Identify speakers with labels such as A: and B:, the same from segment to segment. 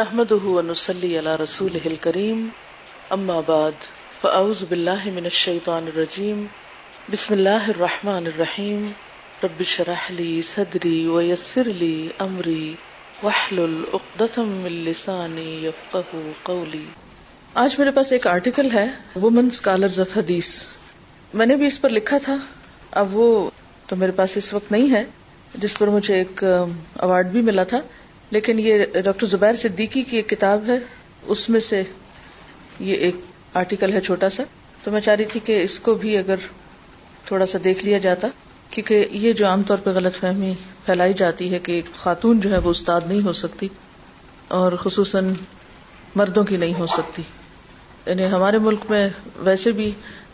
A: رسوله رسول اما کریم اماب فعز بلّہ الشيطان الرجیم بسم اللہ الرحمٰن الرحیم رب شرح صدری و یسر علی امری وحل العقدم السانی یبقو قولي آج میرے پاس ایک آرٹیکل ہے وومن سکالرز آف حدیث میں نے بھی اس پر لکھا تھا اب وہ تو میرے پاس اس وقت نہیں ہے جس پر مجھے ایک اوارڈ بھی ملا تھا لیکن یہ ڈاکٹر زبیر صدیقی کی ایک کتاب ہے اس میں سے یہ ایک آرٹیکل ہے چھوٹا سا تو میں چاہ رہی تھی کہ اس کو بھی اگر تھوڑا سا دیکھ لیا جاتا کیونکہ یہ جو عام طور پہ غلط فہمی پھیلائی جاتی ہے کہ خاتون جو ہے وہ استاد نہیں ہو سکتی اور خصوصاً مردوں کی نہیں ہو سکتی یعنی ہمارے ملک میں ویسے بھی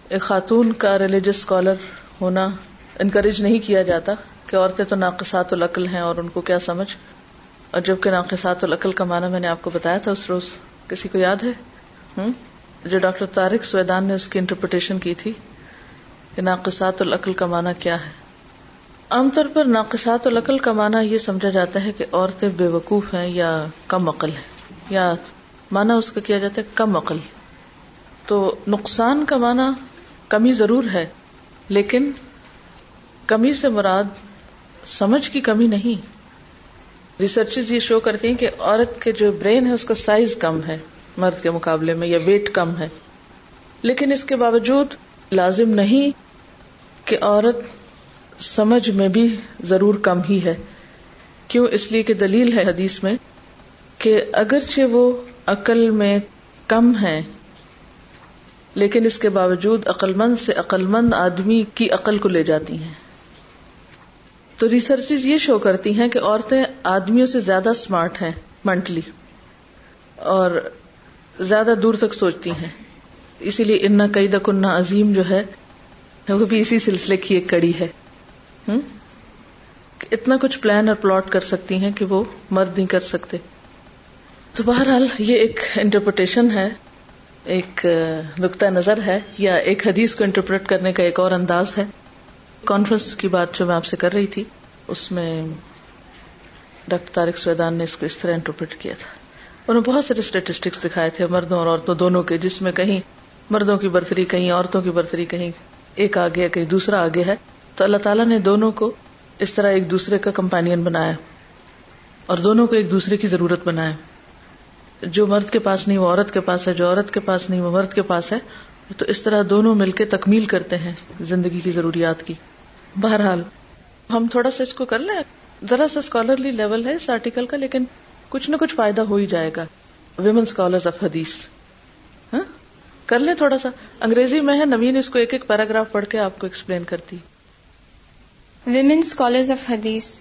A: ایک خاتون کا ریلیجس اسکالر ہونا انکریج نہیں کیا جاتا کہ عورتیں تو ناقصات العقل ہیں اور ان کو کیا سمجھ اور جبکہ ناقصات العقل کا معنی میں نے آپ کو بتایا تھا اس روز کسی کو یاد ہے جو ڈاکٹر طارق سویدان نے اس کی انٹرپریٹیشن کی تھی کہ ناقصات العقل کا معنی کیا ہے عام طور پر ناقصات العقل کا معنی یہ سمجھا جاتا ہے کہ عورتیں بے وقوف ہیں یا کم عقل ہیں یا معنی اس کا کیا جاتا ہے کم عقل تو نقصان کا معنی کمی ضرور ہے لیکن کمی سے مراد سمجھ کی کمی نہیں ریسرچ یہ شو کرتی ہیں کہ عورت کے جو برین ہے اس کا سائز کم ہے مرد کے مقابلے میں یا ویٹ کم ہے لیکن اس کے باوجود لازم نہیں کہ عورت سمجھ میں بھی ضرور کم ہی ہے کیوں اس لیے کہ دلیل ہے حدیث میں کہ اگرچہ وہ عقل میں کم ہے لیکن اس کے باوجود عقلمند سے عقلمند آدمی کی عقل کو لے جاتی ہیں تو ریسرچ یہ شو کرتی ہیں کہ عورتیں آدمیوں سے زیادہ اسمارٹ ہیں مینٹلی اور زیادہ دور تک سوچتی ہیں اسی لیے ان عظیم جو ہے وہ بھی اسی سلسلے کی ایک کڑی ہے اتنا کچھ پلان اور پلاٹ کر سکتی ہیں کہ وہ مرد نہیں کر سکتے تو بہرحال یہ ایک انٹرپریٹیشن ہے ایک نقطۂ نظر ہے یا ایک حدیث کو انٹرپریٹ کرنے کا ایک اور انداز ہے کانفرنس کی بات جو میں آپ سے کر رہی تھی اس میں ڈاکٹر تارک سویدان نے اس اس کو طرح انٹرپریٹ کیا تھا انہوں بہت سارے اسٹیٹسٹکس دکھائے تھے مردوں اور عورتوں دونوں کے جس میں کہیں مردوں کی برتری کہیں عورتوں کی برتری کہیں ایک آگے ہے کہیں دوسرا آگے ہے تو اللہ تعالیٰ نے دونوں کو اس طرح ایک دوسرے کا کمپینین بنایا اور دونوں کو ایک دوسرے کی ضرورت بنایا جو مرد کے پاس نہیں وہ عورت کے پاس ہے جو عورت کے پاس نہیں وہ مرد کے پاس ہے تو اس طرح دونوں مل کے تکمیل کرتے ہیں زندگی کی ضروریات کی بہرحال ہم تھوڑا سا اس کو کر لیں ذرا سا اسکالرلی لیول ہے اس آرٹیکل کا لیکن کچھ نہ کچھ فائدہ ہو ہی جائے گا ویمن اسکالر آف حدیث کر لیں تھوڑا سا انگریزی میں ہے نوین اس کو ایک ایک پیراگراف پڑھ کے آپ کو ایکسپلین کرتی
B: women scholars of hadith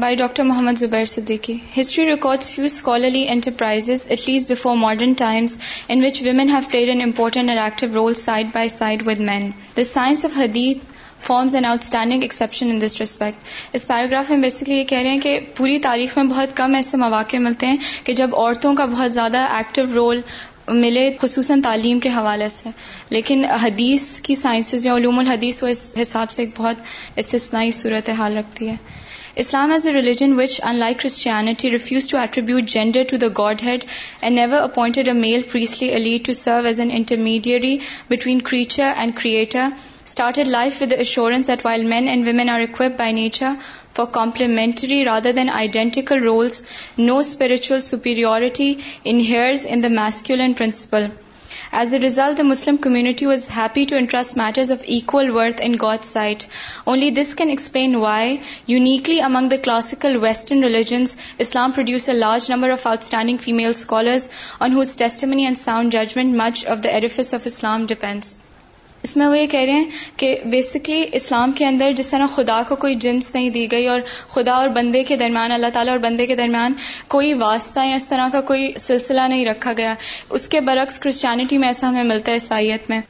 B: by doctor Muhammad Zubair Siddiqui history record few scholarly enterprise at least before modern times in women have played an important and active role side by side with men the science of hadith forms an outstanding exception in this respect us paragraph میں basically یہ کہہ رہے ہیں کہ پوری تاریخ میں بہت کم ایسے مواقع ملتے ہیں کہ جب عورتوں کا بہت زیادہ ایکٹیو رول ملے خصوصاً تعلیم کے حوالے سے لیکن حدیث کی سائنسز یا علوم الحدیث وہ اس حساب سے ایک بہت استثنائی صورت حال رکھتی ہے Islam as a religion which unlike Christianity refuse to attribute gender God had never appointed a male as an intermediate between creature and creator started life with the assurance that while men and women are equipped by nature for complementary rather than identical roles, no spiritual superiority inheres in the masculine principle. As a result, the Muslim community was happy to entrust matters of equal worth in God's sight. Only this can explain why, uniquely among the classical Western religions, Islam produced a large number of outstanding female scholars on whose testimony and sound judgment much of the edifice of Islam depends. اس میں وہ یہ کہہ رہے ہیں کہ basically اسلام کے اندر جس طرح خدا کو کوئی جنس نہیں دی گئی اور خدا اور بندے کے درمیان اللہ تعالیٰ اور بندے کے درمیان کوئی واسطہ یا اس طرح کا کوئی سلسلہ نہیں رکھا گیا اس کے برعکس کرسچینٹی میں ایسا ہمیں ملتا ہے عیسائیت میں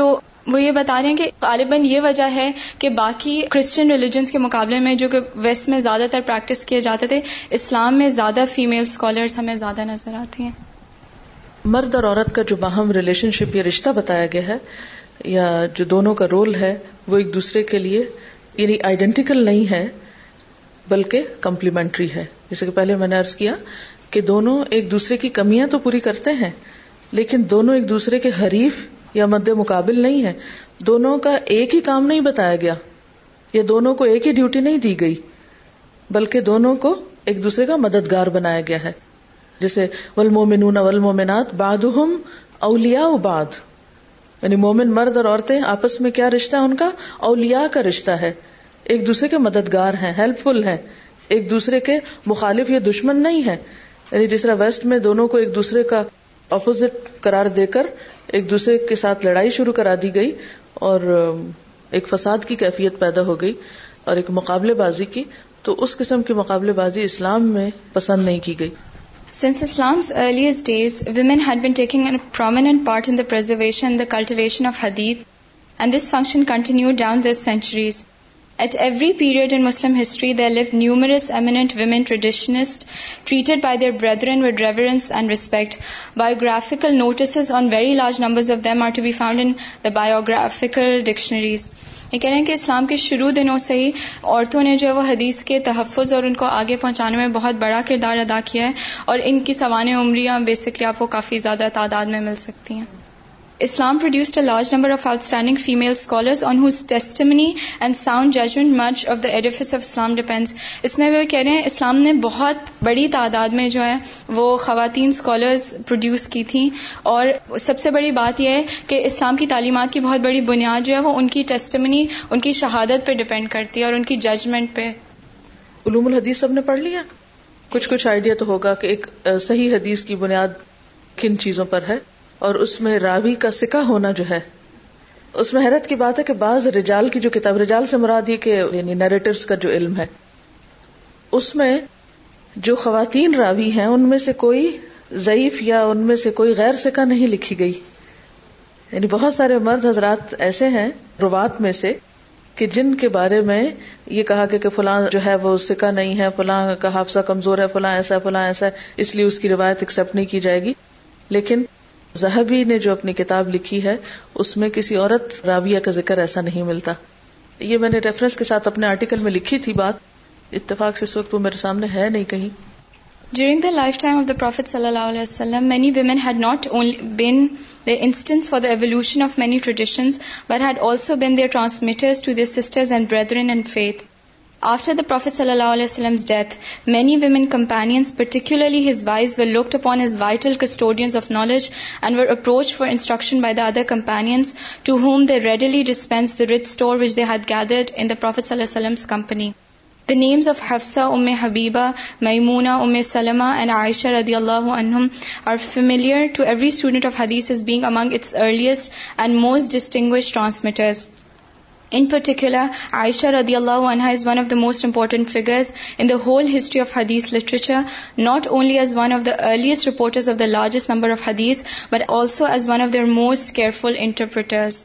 B: تو وہ یہ بتا رہے ہیں کہ غالباً یہ وجہ ہے کہ باقی کرسچن ریلیجنس کے مقابلے میں جو کہ ویسٹ میں زیادہ تر پریکٹس کیے جاتے تھے اسلام میں زیادہ فیمیل اسکالرس ہمیں زیادہ نظر آتی ہیں
A: مرد اور عورت کا جو باہم ریلیشن شپ یا رشتہ بتایا گیا ہے یا جو دونوں کا رول ہے وہ ایک دوسرے کے لیے یعنی آئیڈینٹیکل نہیں ہے بلکہ کمپلیمنٹری ہے جیسے کہ پہلے میں نے ارض کیا کہ دونوں ایک دوسرے کی کمیاں تو پوری کرتے ہیں لیکن دونوں ایک دوسرے کے حریف یا مد مقابل نہیں ہے دونوں کا ایک ہی کام نہیں بتایا گیا یا دونوں کو ایک ہی ڈیوٹی نہیں دی گئی بلکہ دونوں کو ایک دوسرے کا مددگار بنایا گیا ہے جیسے ولمو ولمومنات بادہم اولیاء اولیا باد یعنی مومن مرد اور عورتیں آپس میں کیا رشتہ ہے ان کا اولیا کا رشتہ ہے ایک دوسرے کے مددگار ہیں ہیلپ فل ہیں ایک دوسرے کے مخالف یا دشمن نہیں ہے یعنی جس طرح ویسٹ میں دونوں کو ایک دوسرے کا اپوزٹ کرار دے کر ایک دوسرے کے ساتھ لڑائی شروع کرا دی گئی اور ایک فساد کی کیفیت پیدا ہو گئی اور ایک مقابلے بازی کی تو اس قسم کی مقابلے بازی اسلام میں پسند نہیں کی گئی
B: Since Islam's earliest days, women had been taking a prominent part in the preservation and the cultivation of hadith, and this function continued down the centuries. At every period in Muslim history they live numerous eminent women traditionists treated by their brethren with reverence and respect biographical notices on very large numbers of them are to be found in the biographical dictionaries یہ کہہ رہے ہیں کہ اسلام کے شروع دنوں سے ہی عورتوں نے جو ہے وہ حدیث کے تحفظ اور ان کو آگے پہنچانے میں بہت بڑا کردار ادا کیا ہے اور ان کی سوانح عمریاں بیسکلی آپ کو کافی زیادہ تعداد میں مل سکتی ہیں Islam produced a large number of outstanding female scholars on his testimony and sound judgment of the edifice of Islam depend اس میں وہ کہہ رہے ہیں اسلام نے بہت بڑی تعداد میں جو ہے وہ خواتین اسکالرز پروڈیوس کی تھیں اور سب سے بڑی بات یہ ہے کہ اسلام کی تعلیمات کی بہت بڑی بنیاد جو ہے وہ ان کی ٹیسٹمنی ان کی شہادت پہ ڈپینڈ کرتی ہے اور ان کی ججمنٹ پہ
A: علوم الحدیث سب نے پڑھ لیا کچھ کچھ آئیڈیا تو ہوگا کہ ایک صحیح حدیث کی بنیاد کن چیزوں پر ہے اور اس میں راوی کا سکا ہونا جو ہے اس میں حیرت کی بات ہے کہ بعض رجال کی جو کتاب رجال سے مراد یہ کہ یعنی نیرٹوس کا جو علم ہے اس میں جو خواتین راوی ہیں ان میں سے کوئی ضعیف یا ان میں سے کوئی غیر سکا نہیں لکھی گئی یعنی بہت سارے مرد حضرات ایسے ہیں روات میں سے کہ جن کے بارے میں یہ کہا کہ, کہ فلاں جو ہے وہ سکا نہیں ہے فلاں کا حادثہ کمزور ہے فلاں ایسا ہے فلاں ایسا ہے اس لیے اس کی روایت ایکسپٹ نہیں کی جائے گی لیکن زہبی نے جو اپنی کتاب لکھی ہے اس میں کسی عورت راویہ کا ذکر ایسا نہیں ملتا یہ میں نے ریفرنس کے ساتھ اپنے آرٹیکل میں لکھی تھی بات اتفاق سے اس وقت وہ میرے سامنے ہے نہیں کہیں
B: to دا لائف صلی اللہ علیہ وسلم آفٹر دا پرافی صلی اللہ علیہ وسلم death many women companions particularly his wives will look upon his vital students of knowledge and were up approach for instruction by the other companions to whom the readily dispense the rich store which they had gathered in the prophet's ص company the names of Hafsa Umm Habiba Maimuna اُم سلم and عائشہ عدی اللہ عنہ are familiar to every student of hadith as being among its earliest and most distinguished transmitters in particular Aisha Adi اللہ عنہا is one of the most important figures in the whole history of hadith literature not only as one of the earliest reporters of the largest number of hadith but also as one of the most careful interpreters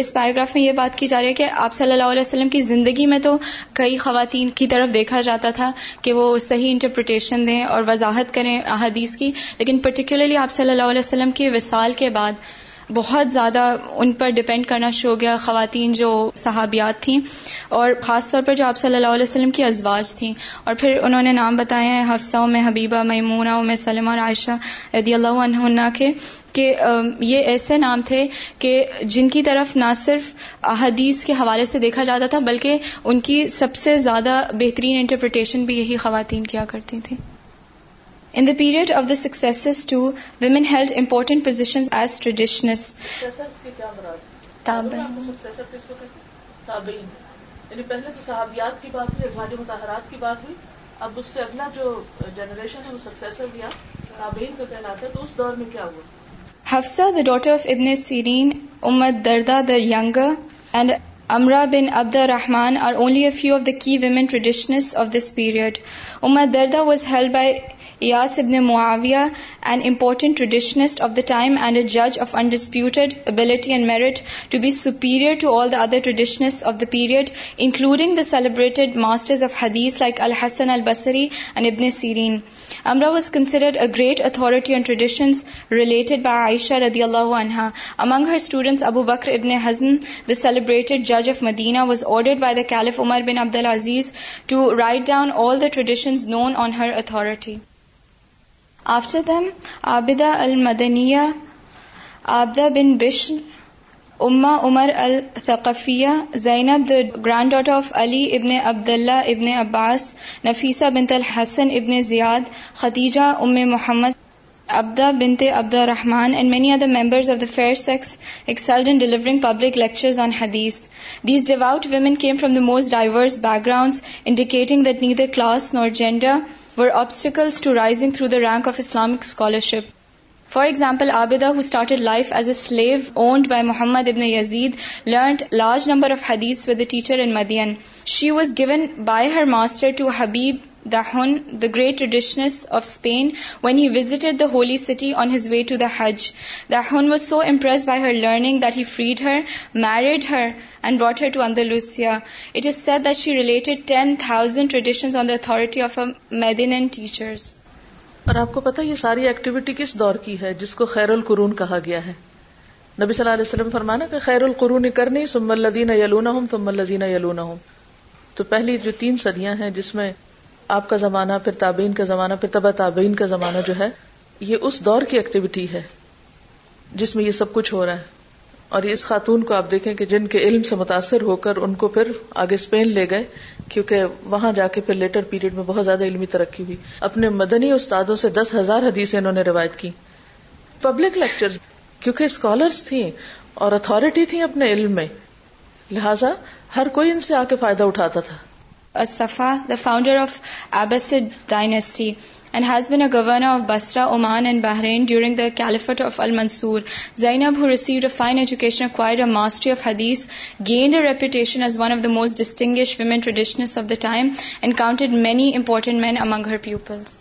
B: us paragraph میں یہ بات کی جا رہی ہے کہ آپ صلی اللہ علیہ وسلم کی زندگی میں تو کئی خواتین کی طرف دیکھا جاتا تھا کہ وہ صحیح انٹرپریٹیشن دیں اور وضاحت کریں احادیث کی لیکن پرٹیکولرلی آپ صلی اللہ علیہ وسلم کے وصال کے بعد بہت زیادہ ان پر ڈپینڈ کرنا شروع ہو گیا خواتین جو صحابیات تھیں اور خاص طور پر جو آپ صلی اللہ علیہ وسلم کی ازواج تھیں اور پھر انہوں نے نام بتائے ہیں حفصہ میں حبیبہ میمونہ میں سلم اور عائشہ رضی اللہ عنہ کے کہ یہ ایسے نام تھے کہ جن کی طرف نہ صرف احادیث کے حوالے سے دیکھا جاتا تھا بلکہ ان کی سب سے زیادہ بہترین انٹرپریٹیشن بھی یہی خواتین کیا کرتی تھیں
A: in the period of the successors two women held important
B: positions Ibn Sirin Amra Darda the young and امرا بن عبد رحمان اور only a few of the key women traditions of this period Umm Darda was held by Iyas ibn Muawiya an important traditionist of the time and a جج of undisputed ability and merit to be superior to all the other traditionists of the period including the celebrated masters of حدیث like al Hasan al Basri and ibn Sirin Amra was considered considered great authority and traditions related by Aisha رضی اللہ عنہا among her students Abu Bakr ibn Hazm the celebrated جج of Medina was ordered by the caliph Umar bin Abd al Aziz to write down all the traditions known on her authority آفرتم Abida al Madaniyya Abida bin Bush اما امر القفیہ Zainab the granddaughter of Ali ibn Abdullah ibn عباس نفیسہ بن تل حسن ابن Ziyad Khadija امے عبدہ بن تبدالرحمان and many are the members of the fair sex excelled in delivering public lectures on hadith these devout women came from the most diverse backgrounds indicating that neither class nor gender were obstacles to rising through the rank of Islamic scholarship. For example, Abida, who started life as a slave owned by Muhammad ibn Yazid, learnt large number of hadiths with a teacher in Madian. She was given by her master to Habib the the great traditions of Spain when he his way to the was so impressed by her learning teacher
A: اور آپ کو پتا یہ ساری activity کس دور کی ہے جس کو خیر القرون کہا گیا ہے نبی صلی اللہ علیہ وسلم فرمانا کہ خیر القرون کرنی سم اللہ یلونا ددینہ یلونا ہوں تو پہلی جو تین صدیاں ہیں جس میں آپ کا زمانہ پھر تابعین کا زمانہ پھر تبا تابعین کا زمانہ جو ہے یہ اس دور کی ایکٹیویٹی ہے جس میں یہ سب کچھ ہو رہا ہے اور اس خاتون کو آپ دیکھیں کہ جن کے علم سے متاثر ہو کر ان کو پھر آگے اسپین لے گئے کیونکہ وہاں جا کے پھر لیٹر پیریڈ میں بہت زیادہ علمی ترقی ہوئی اپنے مدنی استادوں سے دس ہزار حدیثیں انہوں نے روایت کی پبلک لیکچر کیونکہ اسکالرس تھیں اور اتارٹی تھیں اپنے علم میں لہذا ہر کوئی ان سے آ کے فائدہ اٹھاتا
B: تھا Saffah the founder of Abbasid dynasty and has been a governor of Basra Oman and Bahrain during the caliphate of al Mansur Zaynab who receive a fine education acquired a mastery of hadith gained a reputation as one of the most distinguished women traditions of the time encountered many important men among her pupils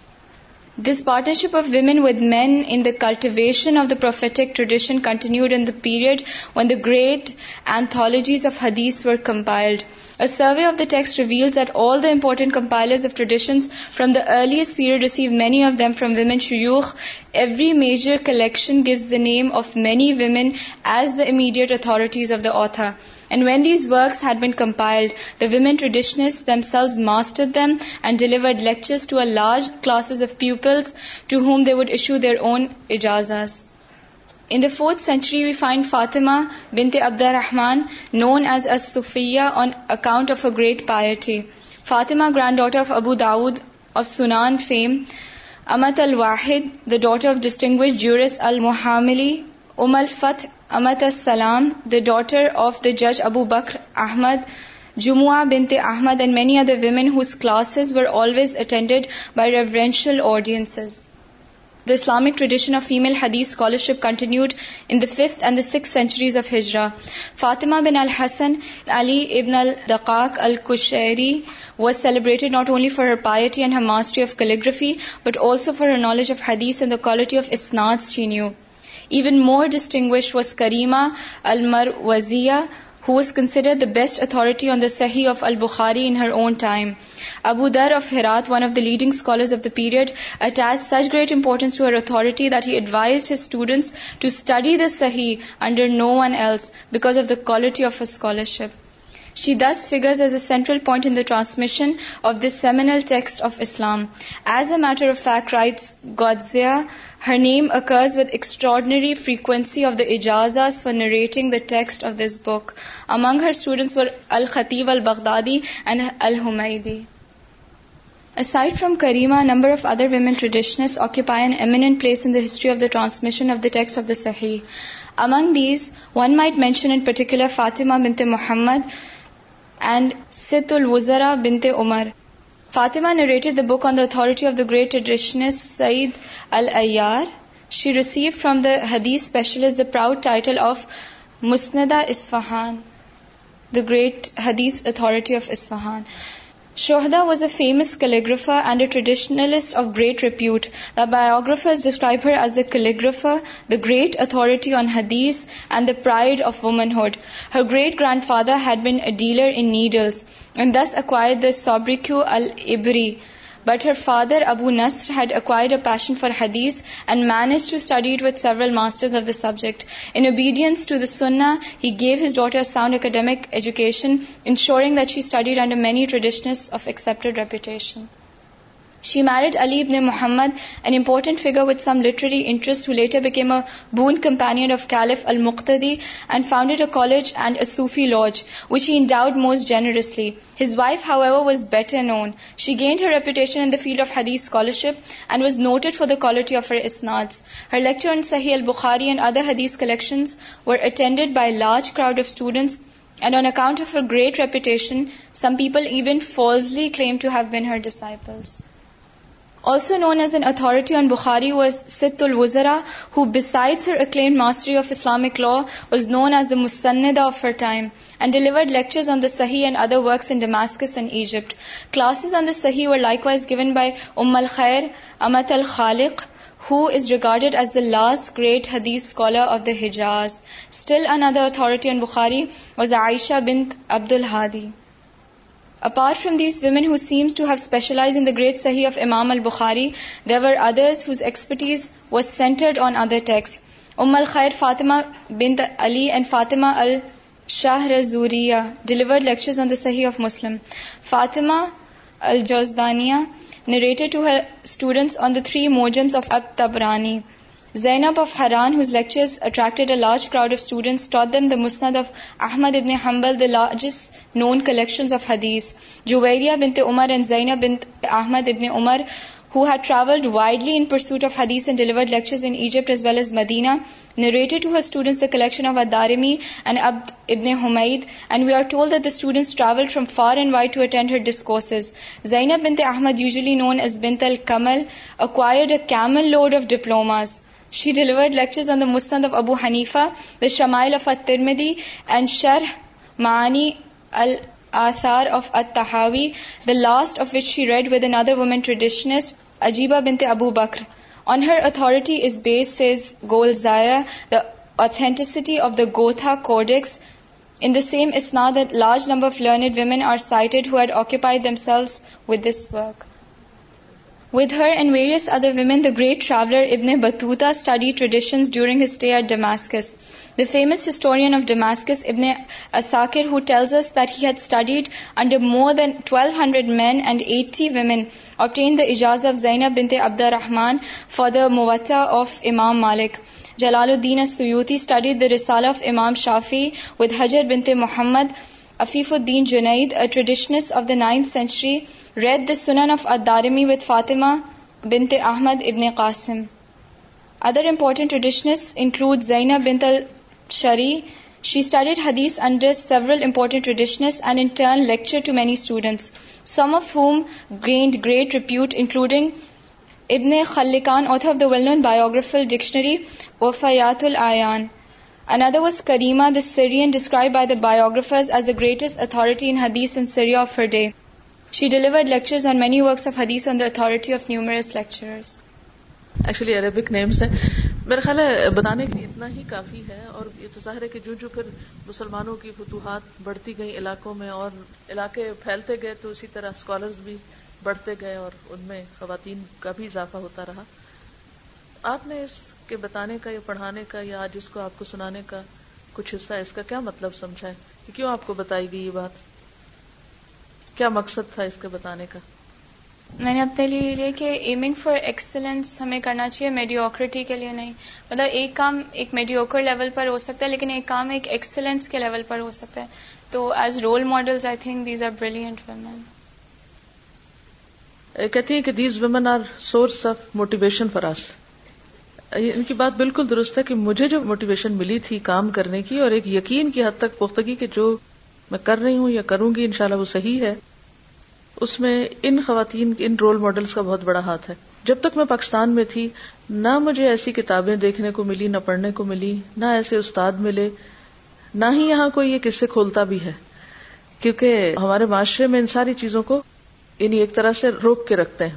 B: this partnership of women with men in cultivation of the prophetic tradition continued in the period one the great anthologies of hadith were compiled A survey of the text reveals that all the important compilers of traditions from the earliest period received many of them from women shuyukh. Every major collection gives the name of many women as the immediate authorities of the author. And when these works had been compiled, the women traditionists themselves mastered them and delivered lectures to a large classes of pupils to whom they would issue their own ijazas. In the fourth century we find Fatima bint Abdul Rahman known as Asfiya on account of a great piety Fatima granddaughter of Abu Dawud of Sinan fame امت الو واحد the daughter of ڈسٹنگویش جورس المحاملی ام الفت امت السلام the daughter of the جج ابو Bakr Ahmad Jumua bint Ahmad and many other women his classes were always attended by reverential audiences the Islamic tradition of female hadith scholarship continued in the fifth and the six centuries of Hijra Fatima bint al Hasan Ali ibn al Daqqaq al Shiri was celebrated not only for her piety and her mastery of calligraphy but also for her knowledge of hadith and the quality of isnads shine even more distinguished was Karima al Marwaziyya who was considered the best authority on the Sahih of Al-Bukhari in her own time. Abu Dhar of Herat, one of the leading scholars of the period, attached such great importance to her authority that he advised his students to study the Sahih under no one else because of the quality of her scholarship. She thus figures as a central point in the transmission of this seminal text of Islam. As a matter of fact, writes Godzia, her name occurs with extraordinary frequency of the ijazas for narrating the text of this book. Among her students were Al-Khatib al-Baghdadi and Al-Humaydi. Aside from Karima, a number of other women traditionalists occupy an eminent place in the history of the transmission of the text of the Sahih. Among these, one might mention in particular Fatima bint Muhammad and Sithul Wuzara bint Umar. Fatima narrated the book on the authority of the great editions Said al she received from the hadith specialists the proud title of Musnida ددیس authority of Isfahan Shohada was a famous calligrapher and a traditionalist of great repute. The biographers describe her as the calligrapher, the great authority on hadith, and the pride of womanhood. Her great-grandfather had been a dealer in needles and thus acquired the sobriquet al-Ibri, but her father, Abu Nasr, had acquired a passion for hadith and managed to study it with several masters of the subject. In obedience to the sunnah, he gave his daughter a sound academic education, ensuring that she studied under many traditionalists of accepted reputation. She married Ali ibn Muhammad, an important figure with some literary interests, who later became a boon companion of Caliph al-Muqtadi and founded a college and a Sufi lodge, which he endowed most generously. His wife, however, was better known. She gained her reputation in the field of hadith scholarship and was noted for the quality of her isnads. Her lecture on Sahih al-Bukhari and other hadith collections were attended by a large crowd of students, and on account of her great reputation, some people even falsely claimed to have been her disciples. Also known as an authority on Bukhari was Sitt al Wuzara who adds a clean mastery of Islamic law was known as the musnid of your time and delivered lectures on the Sahih and other works اینسکس and Egypt classes on the Sahih or likewise given by Umm al Khayr Amat al Khaliq who is recorded as the last great hadith scholar of the Hijaz still in other authority on Bukhari was the Aisha bint Abd al Hadi Apart from these women who seems to have specialized in the great Sahih of Imam al-Bukhari, there were others whose expertise was centered on other texts. Umm Al-Khair Fatima bint Ali and Fatima al-Shahrazuriya delivered lectures on the Sahih of Muslim. Fatima al-Jazdaniya narrated to her students on the three mojams of At-Tabrani. Zainab of Harran his lectures attracted a large crowd of students to the مسند of Ahmad ibn Hanbal the largest known collections of حدیث جو بن تے عمر and Zaynab bint Ahmad ibn Umar who had travelled widely in pursuit of hadith and delivered lectures in Egypt as well as Medina narrated to her students the collection of al Darimi and Abd ibn Humayd and we are told the students travelled from far and wide to attend discourses Zaynab bint تحمد usually known as bint al Kamal acquired a camel load of diplomas she delivered lectures on the Musnad of Abu Hanifa the Shumail of al Tirmidhi and Sharh Maani al Athar of al Tahawi the last of which she read with another woman traditionist Ajiba bint Abu Bakr on her authority is based as Goldziher the authenticity of the Gotha codex in the same isnad the large number of learned women are cited who had occupied themselves with this work with her and various other women the great traveller ibn نے study traditions during stay at Damascus the famous historian of Damascus ibn Asakir who tells us that he had studied under more than twelve hundred men and eighty women obtained the ijaza of Zayna bint Abd Rahman for the موتا of امام مالک جلال الدین سیوتی studied the رسال of امام شافی with حجر بنت محمد Afifuddin Junaid, a traditionalist of the 9th century, read the Sunan of Ad-Darimi with Fatima bint Ahmad ibn Qasim. Other important traditionalists include Zainab bint al-Shari. She studied hadith under several important traditionalists and in turn lectured to many students, some of whom gained great repute, including Ibn Khallikan, author of the well-known biographical dictionary Wafayatul Ayan. Another was Karima, the the the the Syrian, described by biographers as greatest authority authority in in hadith hadith Syria of of of her day. She delivered lectures on on many works numerous lecturers.
A: ہیں میرا خیال ہے بتانے کے لیے اتنا ہی کافی ہے اور یہ تو ظاہر ہے کہ جو جو پھر مسلمانوں کی فتوحات بڑھتی گئی علاقوں میں اور علاقے پھیلتے گئے تو اسی طرح اسکالرز بھی بڑھتے گئے اور ان میں خواتین کا بھی اضافہ ہوتا رہا آپ نے اس کے بتانے کا یا پڑھانے کا یا آج اس کو آپ کو سنانے کا کچھ حصہ اس کا کیا مطلب سمجھا ہے کہ کیوں آپ کو بتائی گئی یہ بات کیا مقصد تھا اس کے بتانے کا
B: میں نے اپنے لیے یہ کہ ایمنگ فار ایکسلنس ہمیں کرنا چاہیے میڈیوکریٹی کے لیے نہیں مطلب ایک کام ایک میڈیوکر لیول پر ہو سکتا ہے لیکن ایک کام ایک ایکسلنس کے لیول پر ہو سکتا ہے تو as role model I think these are brilliant women
A: کہتی ہیں کہ these women are source of motivation for us ان کی بات بالکل درست ہے کہ مجھے جو موٹیویشن ملی تھی کام کرنے کی اور ایک یقین کی حد تک پختگی کہ جو میں کر رہی ہوں یا کروں گی ان وہ صحیح ہے اس میں ان خواتین ان رول ماڈلس کا بہت بڑا ہاتھ ہے جب تک میں پاکستان میں تھی نہ مجھے ایسی کتابیں دیکھنے کو ملی نہ پڑھنے کو ملی نہ ایسے استاد ملے نہ ہی یہاں کوئی یہ قصے کھولتا بھی ہے کیونکہ ہمارے معاشرے میں ان ساری چیزوں کو ایک طرح سے روک کے رکھتے ہیں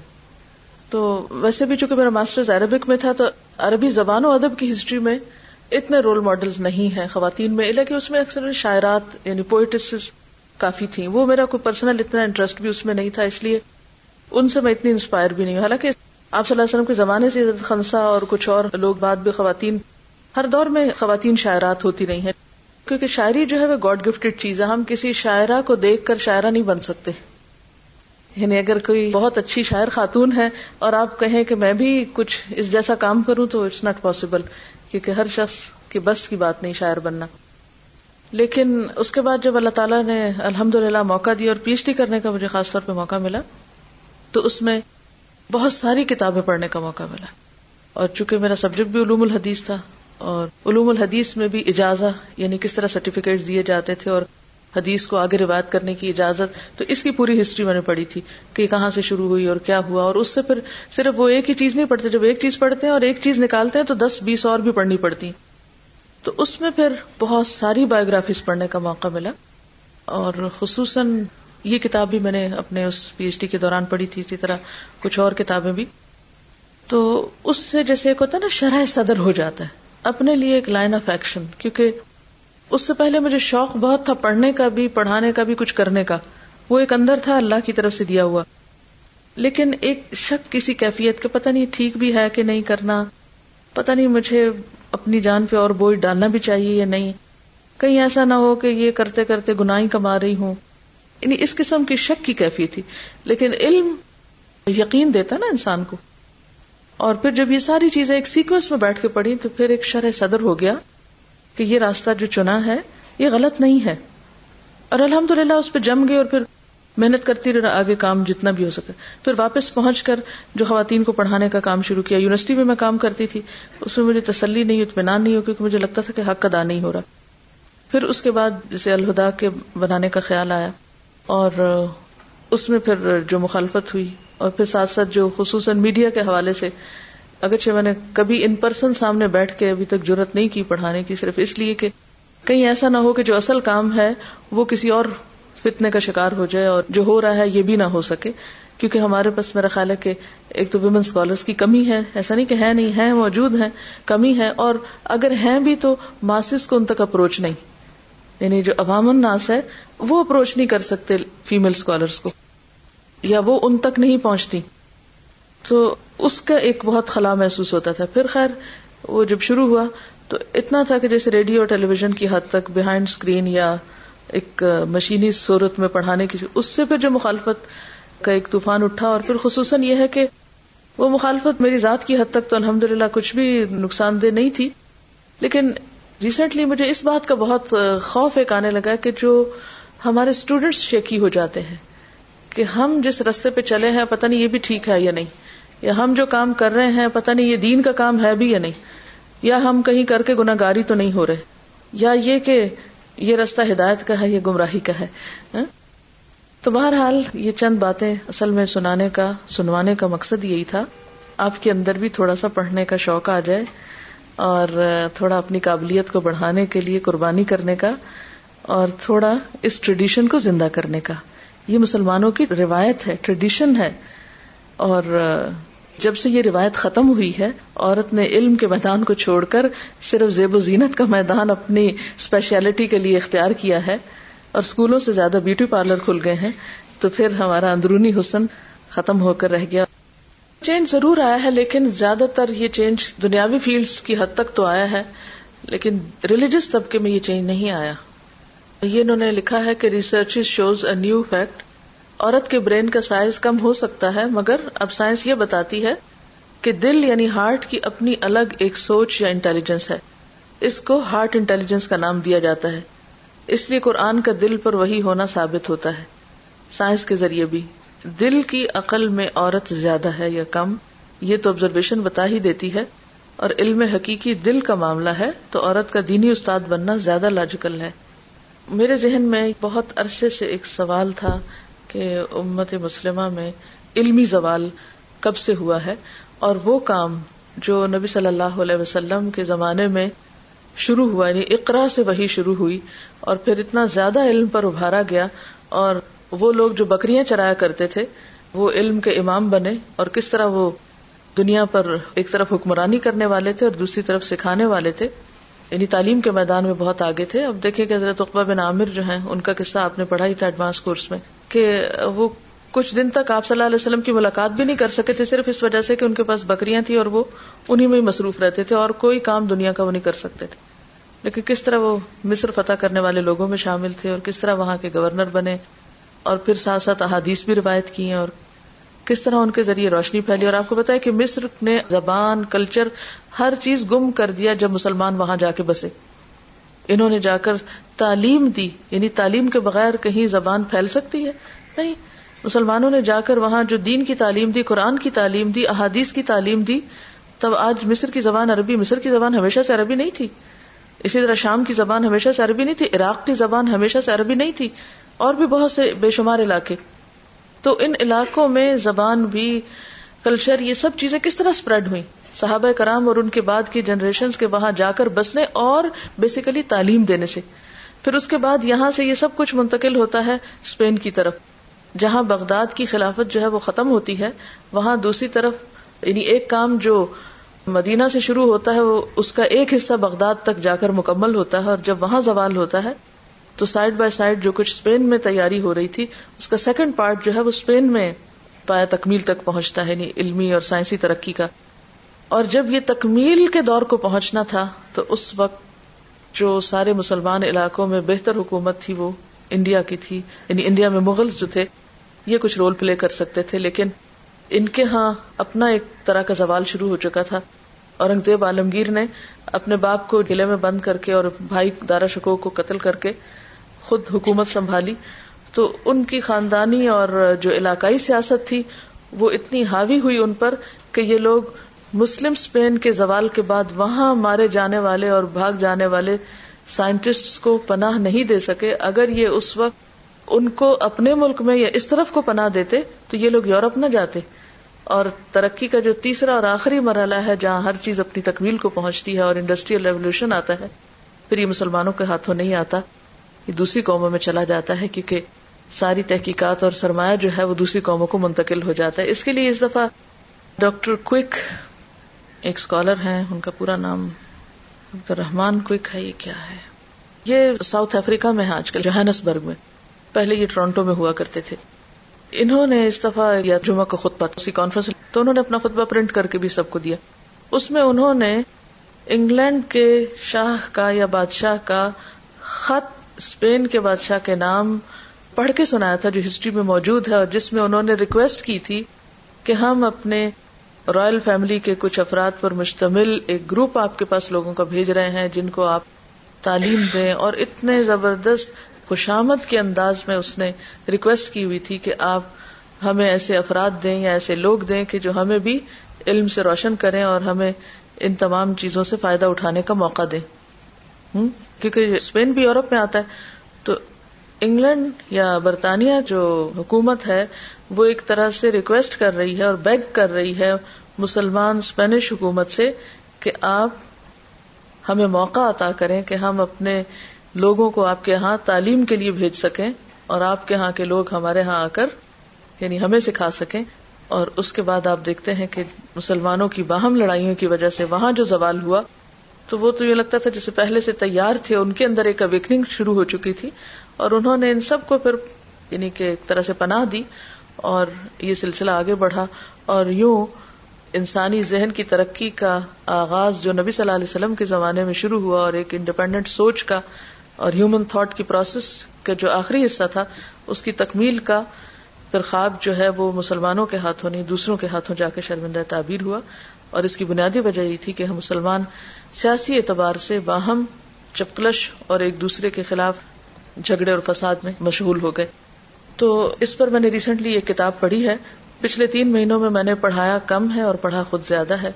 A: تو ویسے بھی چونکہ میرا ماسٹر عربک میں تھا تو عربی زبان و ادب کی ہسٹری میں اتنے رول ماڈلز نہیں ہیں خواتین میں لیکن اس میں اکثر شاعرات یعنی پوئٹس کافی تھیں وہ میرا کوئی پرسنل اتنا انٹرسٹ بھی اس میں نہیں تھا اس لیے ان سے میں اتنی انسپائر بھی نہیں ہوں حالانکہ آپ صلی اللہ علیہ وسلم کے زمانے سے عزت اور کچھ اور لوگ بعد بھی خواتین ہر دور میں خواتین شاعرات ہوتی رہی ہیں کیونکہ شاعری جو ہے وہ گاڈ گفٹڈ چیز ہے ہم کسی شاعرہ کو دیکھ کر شاعرہ نہیں بن سکتے یعنی اگر کوئی بہت اچھی شاعر خاتون ہے اور آپ کہیں کہ میں بھی کچھ اس جیسا کام کروں تو اٹس ناٹ پاسبل کیونکہ ہر شخص کی بس کی بات نہیں شاعر بننا لیکن اس کے بعد جب اللہ تعالیٰ نے الحمد موقع دیا اور پی ایچ ڈی کرنے کا مجھے خاص طور پہ موقع ملا تو اس میں بہت ساری کتابیں پڑھنے کا موقع ملا اور چونکہ میرا سبجیکٹ بھی علوم الحدیث تھا اور علوم الحدیث میں بھی اجازت یعنی کس طرح سرٹیفکیٹ دیے جاتے تھے اور حدیث کو آگے روایت کرنے کی اجازت تو اس کی پوری ہسٹری میں نے پڑھی تھی کہ کہاں سے شروع ہوئی اور کیا ہوا اور اس سے پھر صرف وہ ایک ہی چیز نہیں پڑھتے جب ایک چیز پڑھتے ہیں اور ایک چیز نکالتے ہیں تو دس بیس اور بھی پڑھنی پڑتی تو اس میں پھر بہت ساری بایوگرافیز پڑھنے کا موقع ملا اور خصوصاً یہ کتاب بھی میں نے اپنے اس پی ایچ ڈی کے دوران پڑھی تھی اسی طرح کچھ اور کتابیں بھی تو اس سے جیسے ایک ہوتا ہے نا شرح صدر ہو جاتا ہے اپنے لیے ایک لائن آف ایکشن کیونکہ اس سے پہلے مجھے شوق بہت تھا پڑھنے کا بھی پڑھانے کا بھی کچھ کرنے کا وہ ایک اندر تھا اللہ کی طرف سے دیا ہوا لیکن ایک شک کسی کیفیت کے پتہ نہیں ٹھیک بھی ہے کہ نہیں کرنا پتہ نہیں مجھے اپنی جان پہ اور بوجھ ڈالنا بھی چاہیے یا نہیں کہیں ایسا نہ ہو کہ یہ کرتے کرتے گناہی کما رہی ہوں یعنی اس قسم کی شک کی کیفیت تھی لیکن علم یقین دیتا نا انسان کو اور پھر جب یہ ساری چیزیں ایک سیکوینس میں بیٹھ کے پڑھی تو پھر ایک شرح صدر ہو گیا کہ یہ راستہ جو چنا ہے یہ غلط نہیں ہے اور الحمد للہ اس پہ جم گئے اور پھر محنت کرتی رہی آگے کام جتنا بھی ہو سکے پھر واپس پہنچ کر جو خواتین کو پڑھانے کا کام شروع کیا یونیورسٹی میں میں کام کرتی تھی اس میں مجھے تسلی نہیں اطمینان نہیں ہو کیونکہ مجھے لگتا تھا کہ حق ادا نہیں ہو رہا پھر اس کے بعد جسے الہدا کے بنانے کا خیال آیا اور اس میں پھر جو مخالفت ہوئی اور پھر ساتھ ساتھ جو خصوصاً میڈیا کے حوالے سے اگرچہ میں نے کبھی ان پرسن سامنے بیٹھ کے ابھی تک ضرورت نہیں کی پڑھانے کی صرف اس لیے کہ کہیں ایسا نہ ہو کہ جو اصل کام ہے وہ کسی اور فتنے کا شکار ہو جائے اور جو ہو رہا ہے یہ بھی نہ ہو سکے کیونکہ ہمارے پاس میرا خیال ہے کہ ایک تو ویمن اسکالرس کی کمی ہے ایسا نہیں کہ ہے نہیں ہے موجود ہیں کمی ہے اور اگر ہیں بھی تو ماسز کو ان تک اپروچ نہیں یعنی جو عوام الناس ہے وہ اپروچ نہیں کر سکتے فیمل اسکالرس کو یا وہ ان تک نہیں پہنچتی تو اس کا ایک بہت خلا محسوس ہوتا تھا پھر خیر وہ جب شروع ہوا تو اتنا تھا کہ جیسے ریڈیو اور ٹیلی ویژن کی حد تک بہائنڈ اسکرین یا ایک مشینی صورت میں پڑھانے کی اس سے پھر جو مخالفت کا ایک طوفان اٹھا اور پھر خصوصاً یہ ہے کہ وہ مخالفت میری ذات کی حد تک تو الحمد للہ کچھ بھی نقصان دہ نہیں تھی لیکن ریسنٹلی مجھے اس بات کا بہت خوف ایک آنے لگا کہ جو ہمارے اسٹوڈینٹس شیکی ہو جاتے ہیں کہ ہم جس رستے پہ چلے ہیں پتہ نہیں یہ بھی ٹھیک ہے یا نہیں یا ہم جو کام کر رہے ہیں پتا نہیں یہ دین کا کام ہے بھی یا نہیں یا ہم کہیں کر کے گناگاری تو نہیں ہو رہے یا یہ کہ یہ رستہ ہدایت کا ہے یہ گمراہی کا ہے ہاں؟ تو بہرحال یہ چند باتیں اصل میں سنانے کا سنوانے کا مقصد یہی تھا آپ کے اندر بھی تھوڑا سا پڑھنے کا شوق آ جائے اور تھوڑا اپنی قابلیت کو بڑھانے کے لیے قربانی کرنے کا اور تھوڑا اس ٹریڈیشن کو زندہ کرنے کا یہ مسلمانوں کی روایت ہے ٹریڈیشن ہے اور جب سے یہ روایت ختم ہوئی ہے عورت نے علم کے میدان کو چھوڑ کر صرف زیب و زینت کا میدان اپنی اسپیشلٹی کے لیے اختیار کیا ہے اور اسکولوں سے زیادہ بیوٹی پارلر کھل گئے ہیں تو پھر ہمارا اندرونی حسن ختم ہو کر رہ گیا چینج ضرور آیا ہے لیکن زیادہ تر یہ چینج دنیاوی فیلڈ کی حد تک تو آیا ہے لیکن ریلیجس طبقے میں یہ چینج نہیں آیا یہ انہوں نے لکھا ہے کہ research shows a new fact عورت کے برین کا سائز کم ہو سکتا ہے مگر اب سائنس یہ بتاتی ہے کہ دل یعنی ہارٹ کی اپنی الگ ایک سوچ یا انٹیلیجنس ہے اس کو ہارٹ انٹیلیجنس کا نام دیا جاتا ہے اس لیے قرآن کا دل پر وہی ہونا ثابت ہوتا ہے سائنس کے ذریعے بھی دل کی عقل میں عورت زیادہ ہے یا کم یہ تو آبزرویشن بتا ہی دیتی ہے اور علم حقیقی دل کا معاملہ ہے تو عورت کا دینی استاد بننا زیادہ لاجیکل ہے میرے ذہن میں بہت عرصے سے ایک سوال تھا کہ امت مسلمہ میں علمی زوال کب سے ہوا ہے اور وہ کام جو نبی صلی اللہ علیہ وسلم کے زمانے میں شروع ہوا یعنی اقرا سے وہی شروع ہوئی اور پھر اتنا زیادہ علم پر ابھارا گیا اور وہ لوگ جو بکریاں چرایا کرتے تھے وہ علم کے امام بنے اور کس طرح وہ دنیا پر ایک طرف حکمرانی کرنے والے تھے اور دوسری طرف سکھانے والے تھے یعنی تعلیم کے میدان میں بہت آگے تھے اب دیکھیں کہ حضرت عقبہ بن عامر جو ہیں ان کا قصہ آپ نے پڑھا ہی تھا ایڈوانس کورس میں کہ وہ کچھ دن تک آپ صلی اللہ علیہ وسلم کی ملاقات بھی نہیں کر سکے تھے صرف اس وجہ سے کہ ان کے پاس بکریاں تھیں اور وہ انہیں میں مصروف رہتے تھے اور کوئی کام دنیا کا وہ نہیں کر سکتے تھے لیکن کس طرح وہ مصر فتح کرنے والے لوگوں میں شامل تھے اور کس طرح وہاں کے گورنر بنے اور پھر ساتھ ساتھ احادیث بھی روایت کی ہیں اور کس طرح ان کے ذریعے روشنی پھیلی اور آپ کو بتایا کہ مصر نے زبان کلچر ہر چیز گم کر دیا جب مسلمان وہاں جا کے بسے انہوں نے جا کر تعلیم دی یعنی تعلیم کے بغیر کہیں زبان پھیل سکتی ہے نہیں مسلمانوں نے جا کر وہاں جو دین کی تعلیم دی قرآن کی تعلیم دی احادیث کی تعلیم دی تب آج مصر مصر کی کی زبان زبان عربی ہمیشہ سے عربی نہیں تھی اسی طرح شام کی زبان ہمیشہ سے عربی نہیں تھی عراق کی زبان ہمیشہ سے عربی نہیں تھی اور بھی بہت سے بے شمار علاقے تو ان علاقوں میں زبان بھی کلچر یہ سب چیزیں کس طرح اسپریڈ ہوئی صحابہ کرام اور ان کے بعد کی جنریشن کے وہاں جا کر بسنے اور بیسیکلی تعلیم دینے سے پھر اس کے بعد یہاں سے یہ سب کچھ منتقل ہوتا ہے اسپین کی طرف جہاں بغداد کی خلافت جو ہے وہ ختم ہوتی ہے وہاں دوسری طرف یعنی ایک کام جو مدینہ سے شروع ہوتا ہے وہ اس کا ایک حصہ بغداد تک جا کر مکمل ہوتا ہے اور جب وہاں زوال ہوتا ہے تو سائڈ بائی سائڈ جو کچھ اسپین میں تیاری ہو رہی تھی اس کا سیکنڈ پارٹ جو ہے وہ اسپین میں پایا تکمیل تک پہنچتا ہے یعنی علمی اور سائنسی ترقی کا اور جب یہ تکمیل کے دور کو پہنچنا تھا تو اس وقت جو سارے مسلمان علاقوں میں بہتر حکومت تھی وہ انڈیا کی تھی یعنی انڈیا میں مغل جو تھے یہ کچھ رول پلے کر سکتے تھے لیکن ان کے ہاں اپنا ایک طرح کا زوال شروع ہو چکا تھا اورنگزیب عالمگیر نے اپنے باپ کو غلط میں بند کر کے اور بھائی دارا شکو کو قتل کر کے خود حکومت سنبھالی تو ان کی خاندانی اور جو علاقائی سیاست تھی وہ اتنی حاوی ہوئی ان پر کہ یہ لوگ مسلم اسپین کے زوال کے بعد وہاں مارے جانے والے اور بھاگ جانے والے سائنٹسٹ کو پناہ نہیں دے سکے اگر یہ اس وقت ان کو اپنے ملک میں یا اس طرف کو پناہ دیتے تو یہ لوگ یورپ نہ جاتے اور ترقی کا جو تیسرا اور آخری مرحلہ ہے جہاں ہر چیز اپنی تکمیل کو پہنچتی ہے اور انڈسٹریل ریولیوشن آتا ہے پھر یہ مسلمانوں کے ہاتھوں نہیں آتا یہ دوسری قوموں میں چلا جاتا ہے کیونکہ ساری تحقیقات اور سرمایہ جو ہے وہ دوسری قوموں کو منتقل ہو جاتا ہے اس کے لیے اس دفعہ ڈاکٹر کوئک ایک اسکالر ہیں ان کا پورا نام عبد الرحمان کوئک ہے یہ کیا ہے یہ ساؤتھ افریقہ میں ہے آج کل جوہینس برگ میں پہلے یہ ٹورنٹو میں ہوا کرتے تھے انہوں نے اس دفعہ یا جمعہ کو خطبہ اسی کانفرنس تو انہوں نے اپنا خطبہ پرنٹ کر کے بھی سب کو دیا اس میں انہوں نے انگلینڈ کے شاہ کا یا بادشاہ کا خط اسپین کے بادشاہ کے نام پڑھ کے سنایا تھا جو ہسٹری میں موجود ہے اور جس میں انہوں نے ریکویسٹ کی تھی کہ ہم اپنے رائل فیملی کے کچھ افراد پر مشتمل ایک گروپ آپ کے پاس لوگوں کا بھیج رہے ہیں جن کو آپ تعلیم دیں اور اتنے زبردست خوشامد کے انداز میں اس نے ریکویسٹ کی ہوئی تھی کہ آپ ہمیں ایسے افراد دیں یا ایسے لوگ دیں کہ جو ہمیں بھی علم سے روشن کریں اور ہمیں ان تمام چیزوں سے فائدہ اٹھانے کا موقع دیں کیونکہ اسپین بھی یورپ میں آتا ہے تو انگلینڈ یا برطانیہ جو حکومت ہے وہ ایک طرح سے ریکویسٹ کر رہی ہے اور بیگ کر رہی ہے مسلمان اسپینش حکومت سے کہ آپ ہمیں موقع عطا کریں کہ ہم اپنے لوگوں کو آپ کے ہاں تعلیم کے لیے بھیج سکیں اور آپ کے ہاں کے لوگ ہمارے ہاں آ کر یعنی ہمیں سکھا سکیں اور اس کے بعد آپ دیکھتے ہیں کہ مسلمانوں کی باہم لڑائیوں کی وجہ سے وہاں جو زوال ہوا تو وہ تو یہ لگتا تھا جسے پہلے سے تیار تھے ان کے اندر ایک اویکنگ شروع ہو چکی تھی اور انہوں نے ان سب کو پھر یعنی کہ ایک طرح سے پناہ دی اور یہ سلسلہ آگے بڑھا اور یوں انسانی ذہن کی ترقی کا آغاز جو نبی صلی اللہ علیہ وسلم کے زمانے میں شروع ہوا اور ایک انڈیپینڈنٹ سوچ کا اور ہیومن تھاٹ کی پروسیس کا جو آخری حصہ تھا اس کی تکمیل کا پھر خواب جو ہے وہ مسلمانوں کے ہاتھوں نہیں دوسروں کے ہاتھوں جا کے شرمندہ تعبیر ہوا اور اس کی بنیادی وجہ یہ تھی کہ ہم مسلمان سیاسی اعتبار سے باہم چپکلش اور ایک دوسرے کے خلاف جھگڑے اور فساد میں مشغول ہو گئے تو اس پر میں نے ریسنٹلی ایک کتاب پڑھی ہے پچھلے تین مہینوں میں میں نے پڑھایا کم ہے اور پڑھا خود زیادہ ہے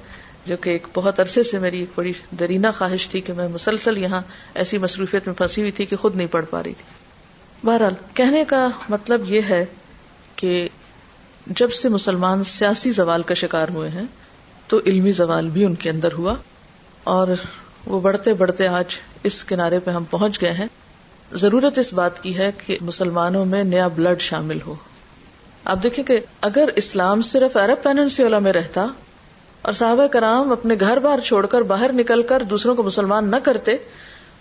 A: جو کہ ایک بہت عرصے سے میری ایک بڑی درینا خواہش تھی کہ میں مسلسل یہاں ایسی مصروفیت میں پھنسی ہوئی تھی کہ خود نہیں پڑھ پا رہی تھی بہرحال کہنے کا مطلب یہ ہے کہ جب سے مسلمان سیاسی زوال کا شکار ہوئے ہیں تو علمی زوال بھی ان کے اندر ہوا اور وہ بڑھتے بڑھتے آج اس کنارے پہ ہم پہنچ گئے ہیں ضرورت اس بات کی ہے کہ مسلمانوں میں نیا بلڈ شامل ہو آپ دیکھیں کہ اگر اسلام صرف عرب پیننسیولا میں رہتا اور صاحب کرام اپنے گھر بار چھوڑ کر باہر نکل کر دوسروں کو مسلمان نہ کرتے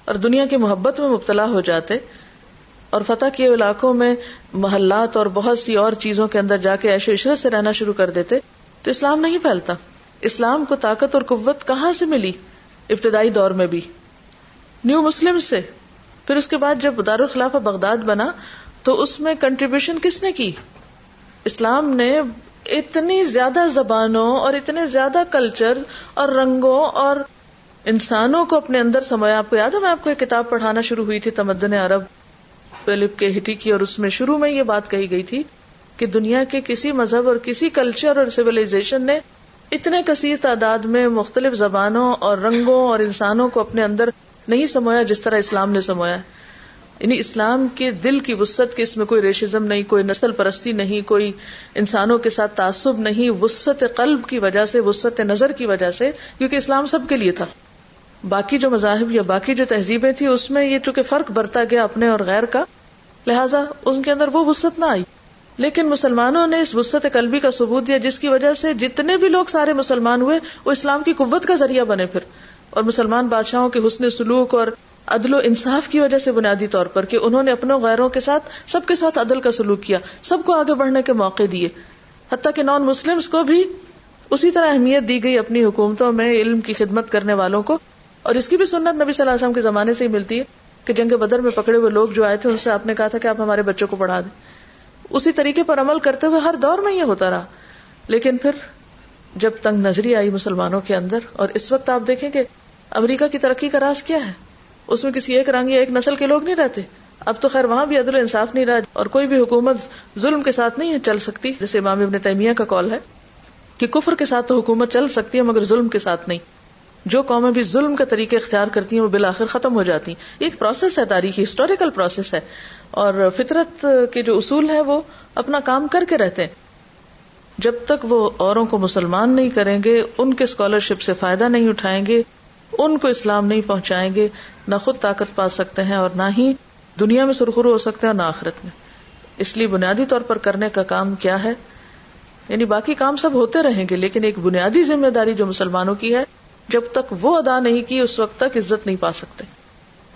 A: اور دنیا کی محبت میں مبتلا ہو جاتے اور فتح کیے علاقوں میں محلات اور بہت سی اور چیزوں کے اندر جا کے ایشو عشرت سے رہنا شروع کر دیتے تو اسلام نہیں پھیلتا اسلام کو طاقت اور قوت کہاں سے ملی ابتدائی دور میں بھی نیو مسلم سے پھر اس کے بعد جب دارالخلاف بغداد بنا تو اس میں کنٹریبیوشن کس نے کی اسلام نے اتنی زیادہ زبانوں اور اتنے زیادہ کلچر اور رنگوں اور انسانوں کو اپنے اندر سمایا آپ کو یاد ہے میں آپ کو ایک کتاب پڑھانا شروع ہوئی تھی تمدن عرب فلپ کے ہٹی کی اور اس میں شروع میں یہ بات کہی گئی تھی کہ دنیا کے کسی مذہب اور کسی کلچر اور سولیزیشن نے اتنے کثیر تعداد میں مختلف زبانوں اور رنگوں اور انسانوں کو اپنے اندر نہیں سمویا جس طرح اسلام نے سمویا یعنی اسلام کے دل کی وسط کے اس میں کوئی ریشزم نہیں کوئی نسل پرستی نہیں کوئی انسانوں کے ساتھ تعصب نہیں وسط قلب کی وجہ سے وسط نظر کی وجہ سے کیونکہ اسلام سب کے لیے تھا باقی جو مذاہب یا باقی جو تہذیبیں تھیں اس میں یہ چونکہ فرق برتا گیا اپنے اور غیر کا لہذا ان کے اندر وہ وسط نہ آئی لیکن مسلمانوں نے اس وسط قلبی کا ثبوت دیا جس کی وجہ سے جتنے بھی لوگ سارے مسلمان ہوئے وہ اسلام کی قوت کا ذریعہ بنے پھر اور مسلمان بادشاہوں کے حسن سلوک اور عدل و انصاف کی وجہ سے بنیادی طور پر کہ انہوں نے اپنے غیروں کے ساتھ سب کے ساتھ عدل کا سلوک کیا سب کو آگے بڑھنے کے موقع دیے حتیٰ کہ نان مسلمس کو بھی اسی طرح اہمیت دی گئی اپنی حکومتوں میں علم کی خدمت کرنے والوں کو اور اس کی بھی سنت نبی صلی اللہ علیہ وسلم کے زمانے سے ہی ملتی ہے کہ جنگ بدر میں پکڑے ہوئے لوگ جو آئے تھے ان سے آپ نے کہا تھا کہ آپ ہمارے بچوں کو پڑھا دیں اسی طریقے پر عمل کرتے ہوئے ہر دور میں یہ ہوتا رہا لیکن پھر جب تنگ نظری آئی مسلمانوں کے اندر اور اس وقت آپ دیکھیں کہ امریکہ کی ترقی کا راز کیا ہے اس میں کسی ایک رنگ یا ایک نسل کے لوگ نہیں رہتے اب تو خیر وہاں بھی عدل انصاف نہیں رہا اور کوئی بھی حکومت ظلم کے ساتھ نہیں چل سکتی جیسے امام ابن تیمیہ کا کال ہے کہ کفر کے ساتھ تو حکومت چل سکتی ہے مگر ظلم کے ساتھ نہیں جو قومیں بھی ظلم کا طریقے اختیار کرتی ہیں وہ بالآخر ختم ہو جاتی ہیں ایک پروسیس ہے تاریخی ہسٹوریکل پروسیس ہے اور فطرت کے جو اصول ہے وہ اپنا کام کر کے رہتے ہیں جب تک وہ اوروں کو مسلمان نہیں کریں گے ان کے اسکالرشپ سے فائدہ نہیں اٹھائیں گے ان کو اسلام نہیں پہنچائیں گے نہ خود طاقت پا سکتے ہیں اور نہ ہی دنیا میں سرخرو ہو سکتے اور نہ آخرت میں اس لیے بنیادی طور پر کرنے کا کام کیا ہے یعنی باقی کام سب ہوتے رہیں گے لیکن ایک بنیادی ذمہ داری جو مسلمانوں کی ہے جب تک وہ ادا نہیں کی اس وقت تک عزت نہیں پا سکتے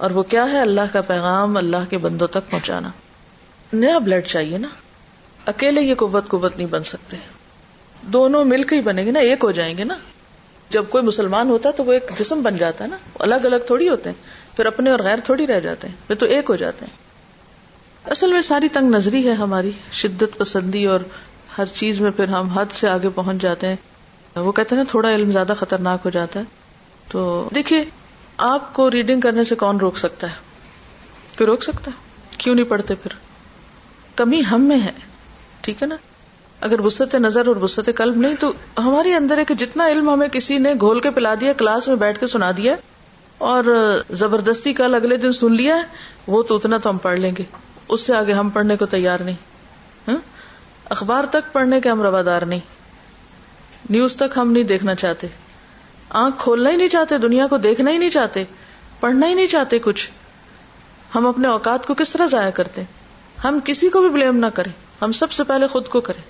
A: اور وہ کیا ہے اللہ کا پیغام اللہ کے بندوں تک پہنچانا نیا بلڈ چاہیے نا اکیلے یہ قوت قوت نہیں بن سکتے دونوں مل کے ہی بنے گی نا ایک ہو جائیں گے نا جب کوئی مسلمان ہوتا ہے تو وہ ایک جسم بن جاتا ہے نا الگ الگ تھوڑی ہوتے ہیں پھر اپنے اور غیر تھوڑی رہ جاتے ہیں تو ایک ہو جاتے ہیں اصل میں ساری تنگ نظری ہے ہماری شدت پسندی اور ہر چیز میں پھر ہم حد سے آگے پہنچ جاتے ہیں وہ کہتے ہیں نا تھوڑا علم زیادہ خطرناک ہو جاتا ہے تو دیکھیے آپ کو ریڈنگ کرنے سے کون روک سکتا ہے کیوں روک سکتا ہے کیوں نہیں پڑھتے پھر کمی ہم میں ہے ٹھیک ہے نا اگر وسط نظر اور وسط قلب نہیں تو ہمارے اندر ہے کہ جتنا علم ہمیں کسی نے گھول کے پلا دیا کلاس میں بیٹھ کے سنا دیا اور زبردستی کل اگلے دن سن لیا وہ تو اتنا تو ہم پڑھ لیں گے اس سے آگے ہم پڑھنے کو تیار نہیں ہاں؟ اخبار تک پڑھنے کے ہم روادار نہیں نیوز تک ہم نہیں دیکھنا چاہتے آنکھ کھولنا ہی نہیں چاہتے دنیا کو دیکھنا ہی نہیں چاہتے پڑھنا ہی نہیں چاہتے کچھ ہم اپنے اوقات کو کس طرح ضائع کرتے ہم کسی کو بھی بلیم نہ کریں ہم سب سے پہلے خود کو کریں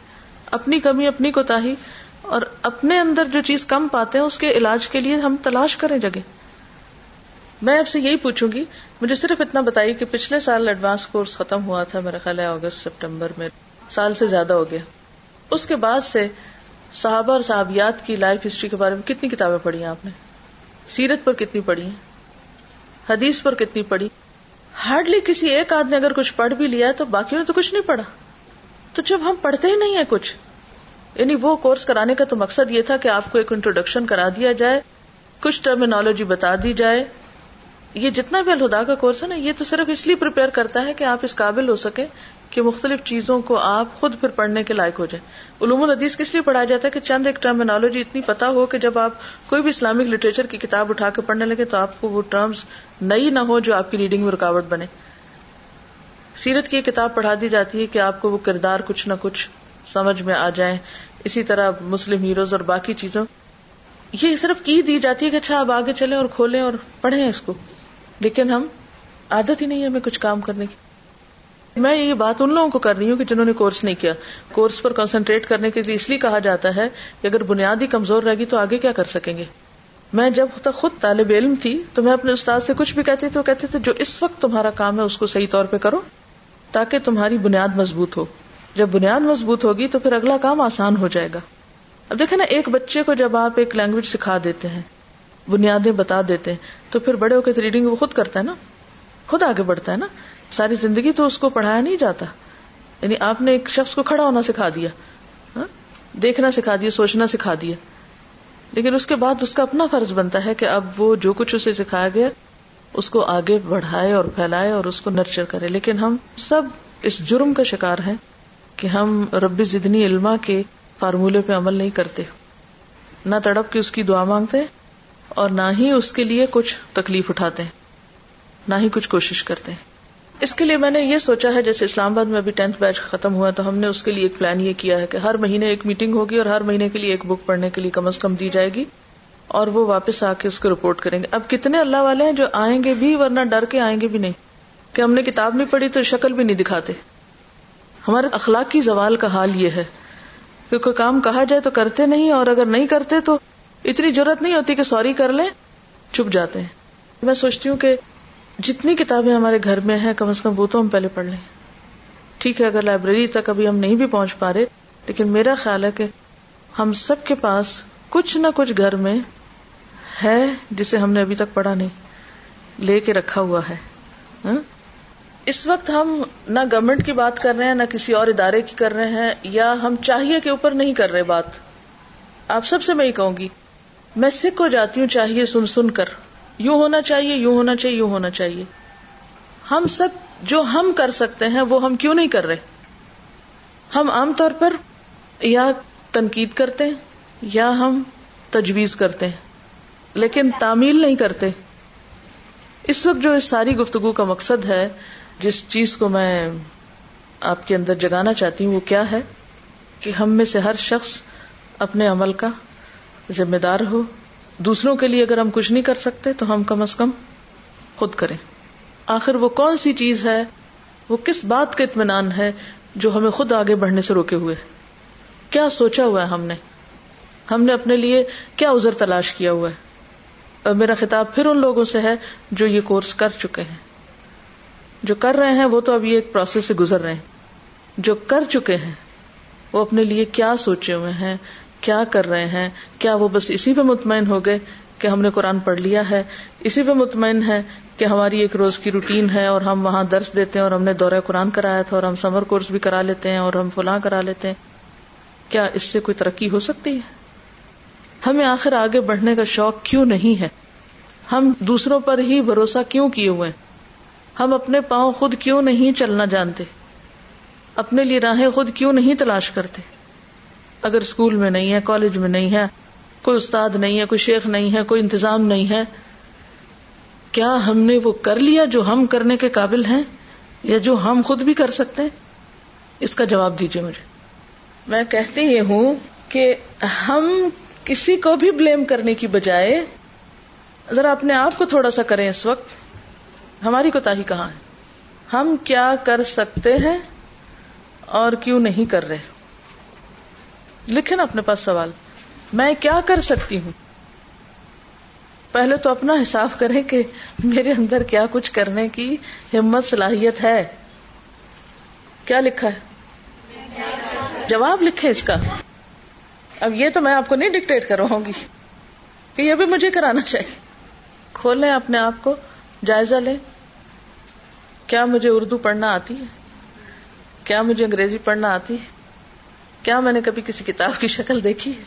A: اپنی کمی اپنی کوتاہی اور اپنے اندر جو چیز کم پاتے ہیں اس کے علاج کے لیے ہم تلاش کریں جگہ میں آپ سے یہی پوچھوں گی مجھے صرف اتنا بتائیے کہ پچھلے سال ایڈوانس کورس ختم ہوا تھا میرا خیال ہے اگست سپٹمبر میں سال سے زیادہ ہو گیا اس کے بعد سے صحابہ اور صحابیات کی لائف ہسٹری کے بارے میں کتنی کتابیں پڑھی ہیں آپ نے سیرت پر کتنی پڑھی ہیں حدیث پر کتنی پڑھی ہارڈلی کسی ایک آدمی اگر کچھ پڑھ بھی لیا تو باقیوں نے تو کچھ نہیں پڑھا تو جب ہم پڑھتے ہی نہیں ہیں کچھ یعنی وہ کورس کرانے کا تو مقصد یہ تھا کہ آپ کو ایک انٹروڈکشن کرا دیا جائے کچھ ٹرمینالوجی بتا دی جائے یہ جتنا بھی الہدا کا کورس ہے نا یہ تو صرف اس لیے پریپئر کرتا ہے کہ آپ اس قابل ہو سکے کہ مختلف چیزوں کو آپ خود پھر پڑھنے کے لائق ہو جائیں علوم الحدیث کس لیے پڑھایا جاتا ہے کہ چند ایک ٹرمینالوجی اتنی پتہ ہو کہ جب آپ کوئی بھی اسلامک لٹریچر کی کتاب اٹھا کے پڑھنے لگے تو آپ کو وہ ٹرمز نئی نہ ہو جو آپ کی ریڈنگ میں رکاوٹ بنے سیرت کی کتاب پڑھا دی جاتی ہے کہ آپ کو وہ کردار کچھ نہ کچھ سمجھ میں آ جائیں اسی طرح مسلم ہیروز اور باقی چیزوں یہ صرف کی دی جاتی ہے کہ اچھا آپ آگے چلیں اور کھولیں اور پڑھیں اس کو لیکن ہم عادت ہی نہیں ہے ہمیں کچھ کام کرنے کی میں یہ بات ان لوگوں کو کر رہی ہوں کہ جنہوں نے کورس نہیں کیا کورس پر کنسنٹریٹ کرنے کے لیے اس لیے کہا جاتا ہے کہ اگر بنیاد ہی کمزور رہے گی تو آگے کیا کر سکیں گے میں جب تک خود طالب علم تھی تو میں اپنے استاد سے کچھ بھی کہتی تو کہتے تھے جو اس وقت تمہارا کام ہے اس کو صحیح طور پہ کرو تاکہ تمہاری بنیاد مضبوط ہو جب بنیاد مضبوط ہوگی تو پھر اگلا کام آسان ہو جائے گا اب نا ایک بچے کو جب آپ ایک لینگویج سکھا دیتے ہیں بنیادیں بتا دیتے ہیں تو پھر بڑے ہو کے ریڈنگ وہ خود کرتا ہے نا خود آگے بڑھتا ہے نا ساری زندگی تو اس کو پڑھایا نہیں جاتا یعنی آپ نے ایک شخص کو کھڑا ہونا سکھا دیا ہاں؟ دیکھنا سکھا دیا سوچنا سکھا دیا لیکن اس کے بعد اس کا اپنا فرض بنتا ہے کہ اب وہ جو کچھ اسے سکھایا گیا اس کو آگے بڑھائے اور پھیلائے اور اس کو نرچر کرے لیکن ہم سب اس جرم کا شکار ہیں کہ ہم رب زدنی علما کے فارمولے پہ عمل نہیں کرتے نہ تڑپ کے اس کی دعا مانگتے اور نہ ہی اس کے لیے کچھ تکلیف اٹھاتے نہ ہی کچھ کوشش کرتے ہیں اس کے لیے میں نے یہ سوچا ہے جیسے اسلام آباد میں ابھی ٹینتھ بیچ ختم ہوا تو ہم نے اس کے لیے ایک پلان یہ کیا ہے کہ ہر مہینے ایک میٹنگ ہوگی اور ہر مہینے کے لیے ایک بک پڑھنے کے لیے کم از کم دی جائے گی اور وہ واپس آ کے اس کو رپورٹ کریں گے اب کتنے اللہ والے ہیں جو آئیں گے بھی ورنہ ڈر کے آئیں گے بھی نہیں کہ ہم نے کتاب نہیں پڑھی تو شکل بھی نہیں دکھاتے ہمارے اخلاقی زوال کا حال یہ ہے کہ کوئی کام کہا جائے تو کرتے نہیں اور اگر نہیں کرتے تو اتنی ضرورت نہیں ہوتی کہ سوری کر لیں چھپ جاتے ہیں میں سوچتی ہوں کہ جتنی کتابیں ہمارے گھر میں ہیں کم از کم وہ تو ہم پہلے پڑھ لیں ٹھیک ہے اگر لائبریری تک ابھی ہم نہیں بھی پہنچ پا رہے لیکن میرا خیال ہے کہ ہم سب کے پاس کچھ نہ کچھ گھر میں ہے جسے ہم نے ابھی تک پڑھا نہیں لے کے رکھا ہوا ہے ہاں؟ اس وقت ہم نہ گورمنٹ کی بات کر رہے ہیں نہ کسی اور ادارے کی کر رہے ہیں یا ہم چاہیے کے اوپر نہیں کر رہے بات آپ سب سے میں ہی کہوں گی میں سکھ ہو جاتی ہوں چاہیے سن سن کر یوں ہونا چاہیے یوں ہونا چاہیے یوں ہونا چاہیے ہم سب جو ہم کر سکتے ہیں وہ ہم کیوں نہیں کر رہے ہم عام طور پر یا تنقید کرتے ہیں یا ہم تجویز کرتے ہیں لیکن تعمیل نہیں کرتے اس وقت جو اس ساری گفتگو کا مقصد ہے جس چیز کو میں آپ کے اندر جگانا چاہتی ہوں وہ کیا ہے کہ ہم میں سے ہر شخص اپنے عمل کا ذمہ دار ہو دوسروں کے لیے اگر ہم کچھ نہیں کر سکتے تو ہم کم از کم خود کریں آخر وہ کون سی چیز ہے وہ کس بات کا اطمینان ہے جو ہمیں خود آگے بڑھنے سے روکے ہوئے کیا سوچا ہوا ہے ہم نے ہم نے اپنے لیے کیا ازر تلاش کیا ہوا ہے اور میرا خطاب پھر ان لوگوں سے ہے جو یہ کورس کر چکے ہیں جو کر رہے ہیں وہ تو اب یہ ایک پروسیس سے گزر رہے ہیں جو کر چکے ہیں وہ اپنے لیے کیا سوچے ہوئے ہیں کیا کر رہے ہیں کیا وہ بس اسی پہ مطمئن ہو گئے کہ ہم نے قرآن پڑھ لیا ہے اسی پہ مطمئن ہے کہ ہماری ایک روز کی روٹین ہے اور ہم وہاں درس دیتے ہیں اور ہم نے دورہ قرآن کرایا تھا اور ہم سمر کورس بھی کرا لیتے ہیں اور ہم فلاں کرا لیتے ہیں کیا اس سے کوئی ترقی ہو سکتی ہے ہمیں آخر آگے بڑھنے کا شوق کیوں نہیں ہے ہم دوسروں پر ہی بھروسہ کیوں کیے ہوئے ہم اپنے پاؤں خود کیوں نہیں چلنا جانتے اپنے لیے راہیں خود کیوں نہیں تلاش کرتے اگر اسکول میں نہیں ہے کالج میں نہیں ہے کوئی استاد نہیں ہے کوئی شیخ نہیں ہے کوئی انتظام نہیں ہے کیا ہم نے وہ کر لیا جو ہم کرنے کے قابل ہیں یا جو ہم خود بھی کر سکتے ہیں اس کا جواب دیجیے مجھے میں کہتی یہ ہوں کہ ہم کسی کو بھی بلیم کرنے کی بجائے ذرا اپنے آپ کو تھوڑا سا کریں اس وقت ہماری کوتا ہی کہاں ہے ہم کیا کر سکتے ہیں اور کیوں نہیں کر رہے لکھے نا اپنے پاس سوال میں کیا کر سکتی ہوں پہلے تو اپنا حساب کریں کہ میرے اندر کیا کچھ کرنے کی ہمت صلاحیت ہے کیا لکھا ہے جواب لکھے اس کا اب یہ تو میں آپ کو نہیں ڈکٹ کراؤں گی کہ یہ بھی مجھے کرانا چاہیے کھولیں اپنے آپ کو جائزہ لیں کیا مجھے اردو پڑھنا آتی ہے کیا مجھے انگریزی پڑھنا آتی ہے کیا میں نے کبھی کسی کتاب کی شکل دیکھی ہے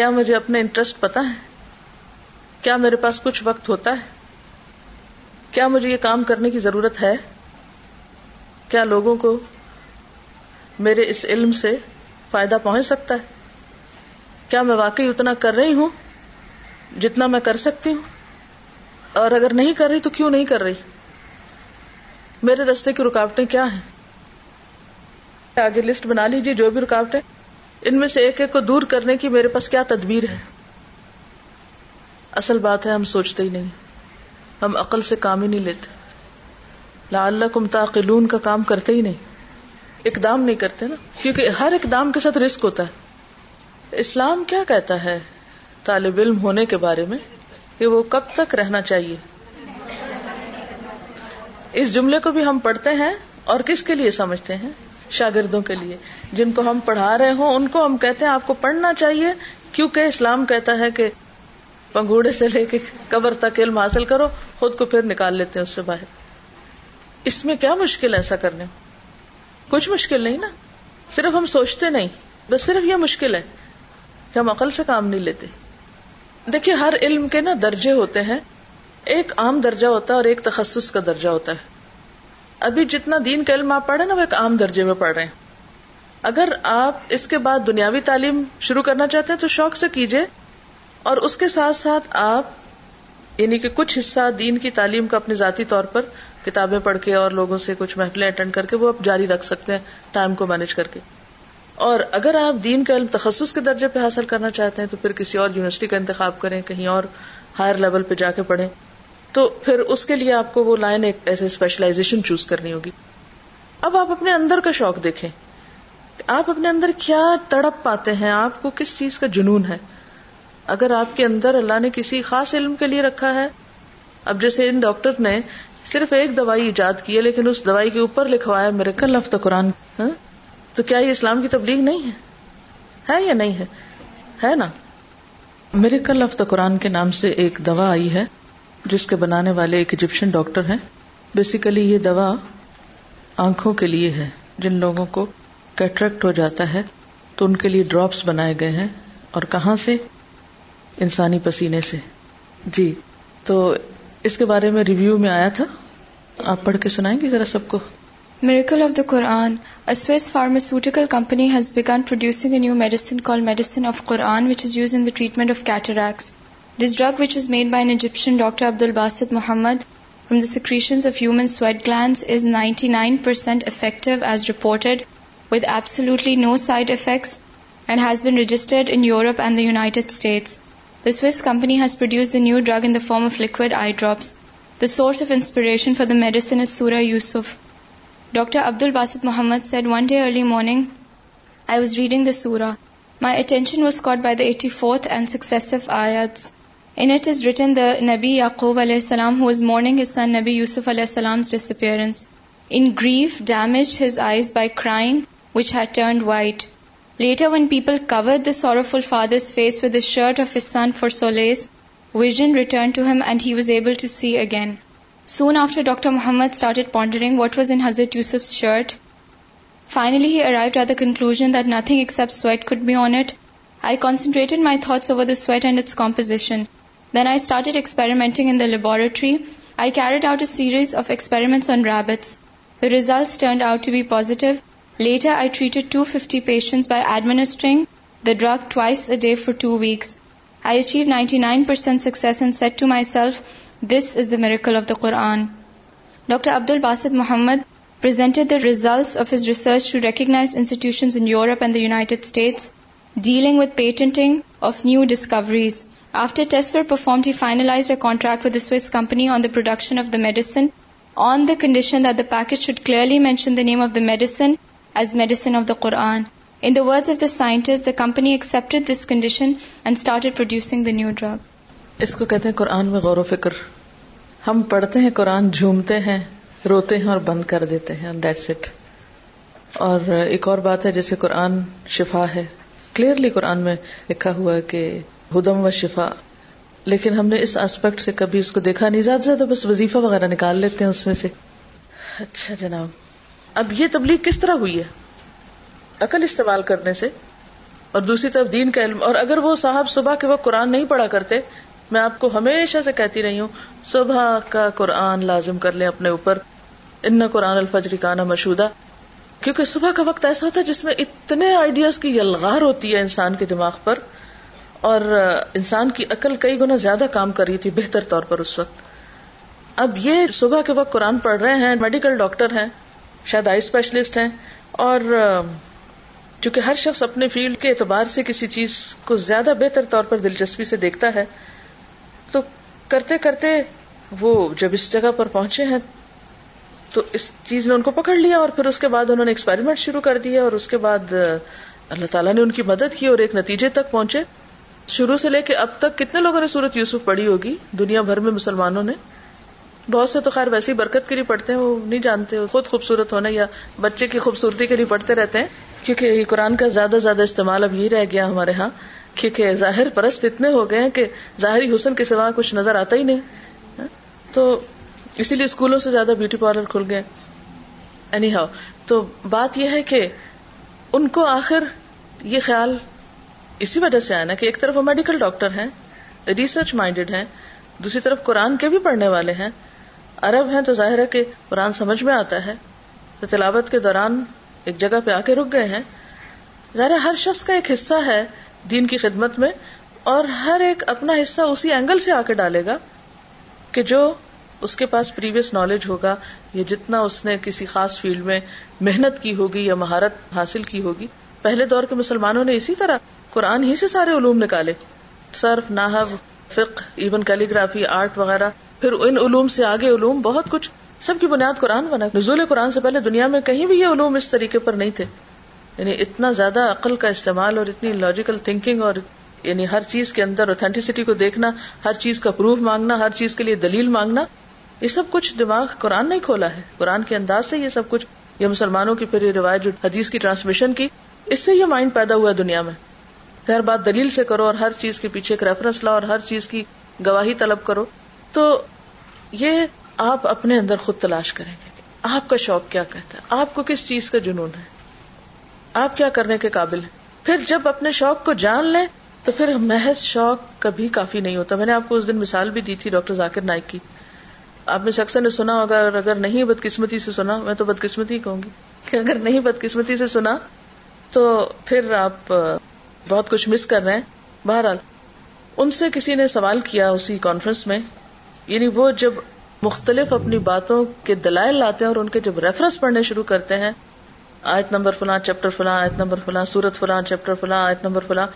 A: کیا مجھے اپنے انٹرسٹ پتا ہے کیا میرے پاس کچھ وقت ہوتا ہے کیا مجھے یہ کام کرنے کی ضرورت ہے کیا لوگوں کو میرے اس علم سے فائدہ پہنچ سکتا ہے کیا میں واقعی اتنا کر رہی ہوں جتنا میں کر سکتی ہوں اور اگر نہیں کر رہی تو کیوں نہیں کر رہی میرے رستے کی رکاوٹیں کیا ہیں آگے لسٹ بنا لیجیے جو بھی رکاوٹیں ان میں سے ایک ایک کو دور کرنے کی میرے پاس کیا تدبیر ہے اصل بات ہے ہم سوچتے ہی نہیں ہم عقل سے کام ہی نہیں لیتے لا اللہ کم تاقلون کا کام کرتے ہی نہیں اقدام نہیں کرتے نا کیونکہ ہر اقدام کے ساتھ رسک ہوتا ہے اسلام کیا کہتا ہے طالب علم ہونے کے بارے میں کہ وہ کب تک رہنا چاہیے اس جملے کو بھی ہم پڑھتے ہیں اور کس کے لیے سمجھتے ہیں شاگردوں کے لیے جن کو ہم پڑھا رہے ہوں ان کو ہم کہتے ہیں آپ کو پڑھنا چاہیے کیونکہ اسلام کہتا ہے کہ پنگوڑے سے لے کے قبر تک علم حاصل کرو خود کو پھر نکال لیتے ہیں اس سے باہر اس میں کیا مشکل ہے ایسا کرنے کچھ مشکل نہیں نا صرف ہم سوچتے نہیں بس صرف یہ مشکل ہے کہ ہم عقل سے کام نہیں لیتے دیکھیے ہر علم کے نا درجے ہوتے ہیں ایک عام درجہ ہوتا ہے اور ایک تخصص کا درجہ ہوتا ہے ابھی جتنا دین کا علم آپ پڑھے نا وہ ایک عام درجے میں پڑھ رہے ہیں اگر آپ اس کے بعد دنیاوی تعلیم شروع کرنا چاہتے ہیں تو شوق سے کیجیے اور اس کے ساتھ ساتھ آپ یعنی کہ کچھ حصہ دین کی تعلیم کا اپنے ذاتی طور پر کتابیں پڑھ کے اور لوگوں سے کچھ محفلیں اٹینڈ کر کے وہ آپ جاری رکھ سکتے ہیں ٹائم کو مینج کر کے اور اگر آپ دین کا علم تخصص کے درجے پہ حاصل کرنا چاہتے ہیں تو پھر کسی اور یونیورسٹی کا انتخاب کریں کہیں اور ہائر لیول پہ جا کے پڑھیں تو پھر اس کے لیے آپ کو وہ لائن ایک ایسے اسپیشلائزیشن چوز کرنی ہوگی اب آپ اپنے اندر کا شوق دیکھیں آپ اپنے اندر کیا تڑپ پاتے ہیں آپ کو کس چیز کا جنون ہے اگر آپ کے اندر اللہ نے کسی خاص علم کے لیے رکھا ہے اب جیسے ان ڈاکٹر نے صرف ایک دوائی ایجاد کی ہے لیکن اس دوائی کے اوپر لکھوایا میرے کل ہفتہ قرآن تو کیا یہ اسلام کی تبلیغ نہیں ہے ہے یا نہیں ہے ہے نا میرے کل آف قرآن کے نام سے ایک دوا آئی ہے جس کے بنانے والے ایک ایجپشن ڈاکٹر ہیں بیسیکلی یہ دوا آنکھوں کے لیے ہے جن لوگوں کو کیٹریکٹ ہو جاتا ہے تو ان کے لیے ڈراپس بنائے گئے ہیں اور کہاں سے انسانی پسینے سے جی تو اس کے بارے میں ریویو میں آیا تھا آپ پڑھ کے سنائیں گی ذرا سب کو
B: Miracle of the Quran. A Swiss pharmaceutical company has begun producing a new medicine called Medicine of Quran, which is used in the treatment of cataracts. This drug, which was made by an Egyptian Dr. Abdul Basit Muhammad from the secretions of human sweat glands, is 99% effective as reported, with absolutely no side effects, and has been registered in Europe and the United States. The Swiss company has produced the new drug in the form of liquid eye drops. The source of inspiration for the medicine is Surah Yusuf. Doctor Abd al Basit Muhammad set one day early morning نبی یعقوب علیہ السلام whose mourning نبی یوسف علیہس in grief damaged his eyes by crying which had turn white later when پیپلفل father face with shirt of his vision return to him and he was able to see again Soon after, Dr. Muhammad started pondering what was in Hazrat Yusuf's shirt. Finally, he arrived at the conclusion that nothing except sweat could be on it. I concentrated my thoughts over the sweat and its composition. Then I started experimenting in the laboratory. I carried out a series of experiments on rabbits. The results turned out to be positive. Later, I treated 250 patients by administering the drug twice a day for 2 weeks. I achieved 99% success and said to myself, this is the miracle of the Quran. Dr. Abdul Basit Muhammad presented the results of his research to recognized institutions in Europe and the United States dealing with patenting of new discoveries. After tests were performed, he finalized a contract with a Swiss company on the production of the medicine on the condition that the package should clearly mention the name of the medicine as medicine of the Quran. In the words of the scientist, the company accepted this condition and started producing the new drug.
A: اس کو کہتے ہیں قرآن میں غور و فکر ہم پڑھتے ہیں قرآن جھومتے ہیں روتے ہیں اور بند کر دیتے ہیں دیٹس اٹ اور ایک اور بات ہے جیسے قرآن شفا ہے کلیئرلی قرآن میں لکھا ہوا ہے کہ ہدم و شفا لیکن ہم نے اس آسپیکٹ سے کبھی اس کو دیکھا نہیں زیادہ زیادہ بس وظیفہ وغیرہ نکال لیتے ہیں اس میں سے اچھا جناب اب یہ تبلیغ کس طرح ہوئی ہے عقل استعمال کرنے سے اور دوسری طرف دین کا علم اور اگر وہ صاحب صبح کے وقت قرآن نہیں پڑھا کرتے میں آپ کو ہمیشہ سے کہتی رہی ہوں صبح کا قرآن لازم کر لیں اپنے اوپر ان قرآن کا نا مشودہ کیونکہ صبح کا وقت ایسا ہوتا ہے جس میں اتنے آئیڈیاز کی یلغار ہوتی ہے انسان کے دماغ پر اور انسان کی عقل کئی گنا زیادہ کام کر رہی تھی بہتر طور پر اس وقت اب یہ صبح کے وقت قرآن پڑھ رہے ہیں میڈیکل ڈاکٹر ہیں شاید آئی اسپیشلسٹ ہیں اور چونکہ ہر شخص اپنے فیلڈ کے اعتبار سے کسی چیز کو زیادہ بہتر طور پر دلچسپی سے دیکھتا ہے تو کرتے کرتے وہ جب اس جگہ پر پہنچے ہیں تو اس چیز نے ان کو پکڑ لیا اور پھر اس کے بعد انہوں نے ایکسپیریمنٹ شروع کر دیا اور اس کے بعد اللہ تعالیٰ نے ان کی مدد کی اور ایک نتیجے تک پہنچے شروع سے لے کے اب تک کتنے لوگوں نے سورت یوسف پڑھی ہوگی دنیا بھر میں مسلمانوں نے بہت سے تو خیر ویسی برکت کے لیے پڑھتے ہیں وہ نہیں جانتے خود خوبصورت ہونا یا بچے کی خوبصورتی کے لیے پڑھتے رہتے ہیں کیونکہ یہ قرآن کا زیادہ زیادہ استعمال اب یہی رہ گیا ہمارے یہاں کیونکہ ظاہر پرست اتنے ہو گئے کہ ظاہری حسن کے سوا کچھ نظر آتا ہی نہیں تو اسی لیے اسکولوں سے زیادہ بیوٹی پارلر کھل گئے اینی ہاؤ تو بات یہ ہے کہ ان کو آخر یہ خیال اسی وجہ سے آنا کہ ایک طرف وہ میڈیکل ڈاکٹر ہیں ریسرچ مائنڈیڈ ہیں دوسری طرف قرآن کے بھی پڑھنے والے ہیں عرب ہیں تو ظاہر ہے کہ قرآن سمجھ میں آتا ہے تو تلاوت کے دوران ایک جگہ پہ آ کے رک گئے ہیں ظاہر ہر شخص کا ایک حصہ ہے دین کی خدمت میں اور ہر ایک اپنا حصہ اسی اینگل سے آ کے ڈالے گا کہ جو اس کے پاس پریویس نالج ہوگا یا جتنا اس نے کسی خاص فیلڈ میں محنت کی ہوگی یا مہارت حاصل کی ہوگی پہلے دور کے مسلمانوں نے اسی طرح قرآن ہی سے سارے علوم نکالے صرف ناحب فک ایون کیلی گرافی آرٹ وغیرہ پھر ان علوم سے آگے علوم بہت کچھ سب کی بنیاد قرآن بنا نزول قرآن سے پہلے دنیا میں کہیں بھی یہ علوم اس طریقے پر نہیں تھے یعنی اتنا زیادہ عقل کا استعمال اور اتنی لاجیکل تھنکنگ اور یعنی ہر چیز کے اندر اوتھیسٹی کو دیکھنا ہر چیز کا پروف مانگنا ہر چیز کے لیے دلیل مانگنا یہ سب کچھ دماغ قرآن نے کھولا ہے قرآن کے انداز سے یہ سب کچھ یہ مسلمانوں کی پھر یہ روایت جو حدیث کی ٹرانسمیشن کی اس سے یہ مائنڈ پیدا ہوا ہے دنیا میں ہر بات دلیل سے کرو اور ہر چیز کے پیچھے ایک ریفرنس لاؤ اور ہر چیز کی گواہی طلب کرو تو یہ آپ اپنے اندر خود تلاش کریں گے آپ کا شوق کیا کہتا ہے آپ کو کس چیز کا جنون ہے آپ کیا کرنے کے قابل ہیں پھر جب اپنے شوق کو جان لیں تو پھر محض شوق کبھی کافی نہیں ہوتا میں نے آپ کو اس دن مثال بھی دی تھی ڈاکٹر ذاکر نائک کی آپ نے شخص نے سنا ہوگا اور اگر نہیں بدقسمتی سے سنا میں تو بدقسمتی کہوں گی کہ اگر نہیں بدقسمتی سے سنا تو پھر آپ بہت کچھ مس کر رہے ہیں بہرحال ان سے کسی نے سوال کیا اسی کانفرنس میں یعنی وہ جب مختلف اپنی باتوں کے دلائل لاتے ہیں اور ان کے جب ریفرنس پڑھنے شروع کرتے ہیں آیت نمبر فلاں چیپٹر فلاں آیت نمبر فلاں سورت فلاں چیپٹر فلاں آیت نمبر فلاں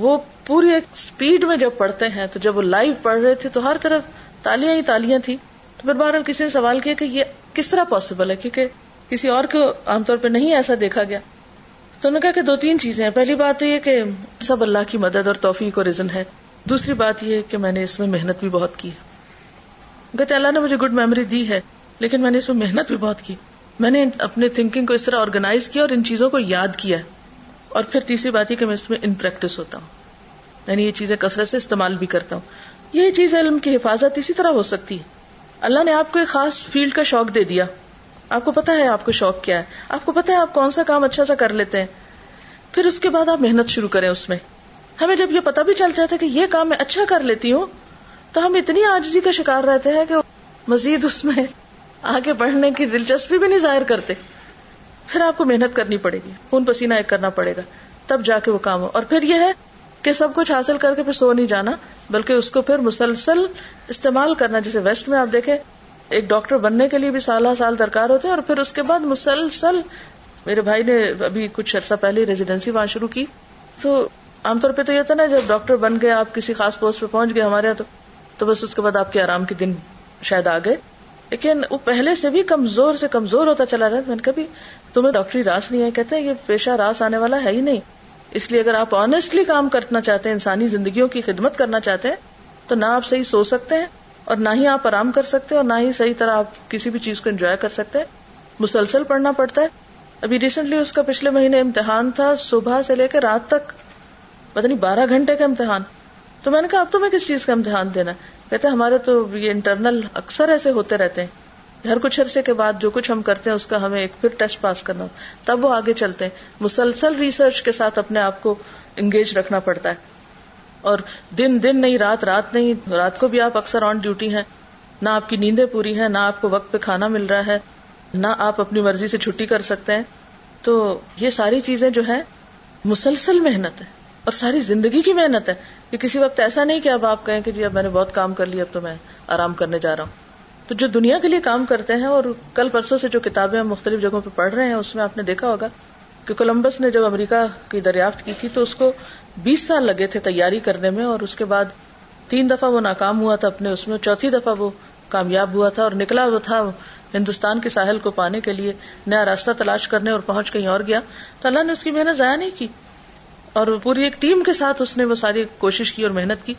A: وہ پوری ایک اسپیڈ میں جب پڑھتے ہیں تو جب وہ لائیو پڑھ رہے تھے تو ہر طرف تالیاں ہی تالیاں تھیں تو پھر بار کسی نے سوال کیا کہ یہ کس طرح پاسبل ہے کیونکہ کسی اور کو عام طور پہ نہیں ایسا دیکھا گیا تو انہوں نے کہا کہ دو تین چیزیں ہیں پہلی بات تو یہ کہ سب اللہ کی مدد اور توفیق اور ریزن ہے دوسری بات یہ کہ میں نے اس میں محنت بھی بہت کی اللہ نے مجھے گڈ میموری دی ہے لیکن میں نے اس میں محنت بھی بہت کی میں نے اپنے تھنکنگ کو اس طرح آرگنائز کیا اور ان چیزوں کو یاد کیا اور پھر تیسری بات ہے کہ میں اس میں ان پریکٹس ہوتا ہوں یعنی یہ چیزیں کثرت سے استعمال بھی کرتا ہوں یہ چیز علم کی حفاظت اسی طرح ہو سکتی ہے اللہ نے آپ کو ایک خاص فیلڈ کا شوق دے دیا آپ کو پتا ہے آپ کو شوق کیا ہے آپ کو پتا ہے آپ کون سا کام اچھا سا کر لیتے ہیں پھر اس کے بعد آپ محنت شروع کریں اس میں ہمیں جب یہ پتا بھی چل جاتا ہے کہ یہ کام میں اچھا کر لیتی ہوں تو ہم اتنی آجزی کا شکار رہتے ہیں کہ مزید اس میں آگے بڑھنے کی دلچسپی بھی نہیں ظاہر کرتے پھر آپ کو محنت کرنی پڑے گی خون پسینہ ایک کرنا پڑے گا تب جا کے وہ کام ہو اور پھر یہ ہے کہ سب کچھ حاصل کر کے پھر سو نہیں جانا بلکہ اس کو پھر مسلسل استعمال کرنا جیسے ویسٹ میں آپ دیکھیں ایک ڈاکٹر بننے کے لیے بھی سالہ سال درکار ہوتے ہیں اور پھر اس کے بعد مسلسل میرے بھائی نے ابھی کچھ عرصہ پہلے ریزیڈینسی وہاں شروع کی تو عام طور پہ تو یہ تھا نا جب ڈاکٹر بن گئے آپ کسی خاص پوسٹ پہ پہنچ گئے ہمارے یہاں تو بس اس کے بعد آپ کے آرام کے دن شاید آ گئے لیکن وہ پہلے سے بھی کمزور سے کمزور ہوتا چلا رہا میں نے کہا تمہیں ڈاکٹری راس نہیں ہے کہتے ہیں یہ پیشہ راس آنے والا ہے ہی نہیں اس لیے اگر آپ آنےسٹلی کام کرنا چاہتے ہیں انسانی زندگیوں کی خدمت کرنا چاہتے ہیں تو نہ آپ صحیح سو سکتے ہیں اور نہ ہی آپ آرام کر سکتے ہیں اور نہ ہی صحیح طرح آپ کسی بھی چیز کو انجوائے کر سکتے ہیں مسلسل پڑھنا پڑتا ہے ابھی ریسنٹلی اس کا پچھلے مہینے امتحان تھا صبح سے لے کے رات تک پتہ نہیں بارہ گھنٹے کا امتحان تو میں نے کہا اب تو میں کس چیز کا امتحان دینا کہتے ہیں ہمارے تو یہ انٹرنل اکثر ایسے ہوتے رہتے ہیں ہر کچھ عرصے کے بعد جو کچھ ہم کرتے ہیں اس کا ہمیں ایک پھر ٹیسٹ پاس کرنا ہوتا تب وہ آگے چلتے ہیں مسلسل ریسرچ کے ساتھ اپنے آپ کو انگیج رکھنا پڑتا ہے اور دن دن نہیں رات رات نہیں رات کو بھی آپ اکثر آن ڈیوٹی ہیں نہ آپ کی نیندیں پوری ہیں نہ آپ کو وقت پہ کھانا مل رہا ہے نہ آپ اپنی مرضی سے چھٹی کر سکتے ہیں تو یہ ساری چیزیں جو ہیں مسلسل محنت ہے اور ساری زندگی کی محنت ہے کہ کسی وقت ایسا نہیں کہ اب آپ کہیں کہ جی اب میں نے بہت کام کر لیا اب تو میں آرام کرنے جا رہا ہوں تو جو دنیا کے لیے کام کرتے ہیں اور کل پرسوں سے جو کتابیں ہم مختلف جگہوں پہ پڑھ رہے ہیں اس میں آپ نے دیکھا ہوگا کہ کولمبس نے جب امریکہ کی دریافت کی تھی تو اس کو بیس سال لگے تھے تیاری کرنے میں اور اس کے بعد تین دفعہ وہ ناکام ہوا تھا اپنے اس میں چوتھی دفعہ وہ کامیاب ہوا تھا اور نکلا وہ تھا ہندوستان کے ساحل کو پانے کے لیے نیا راستہ تلاش کرنے اور پہنچ کہیں اور گیا تو اللہ نے اس کی محنت ضائع نہیں کی اور پوری ایک ٹیم کے ساتھ اس نے وہ ساری کوشش کی اور محنت کی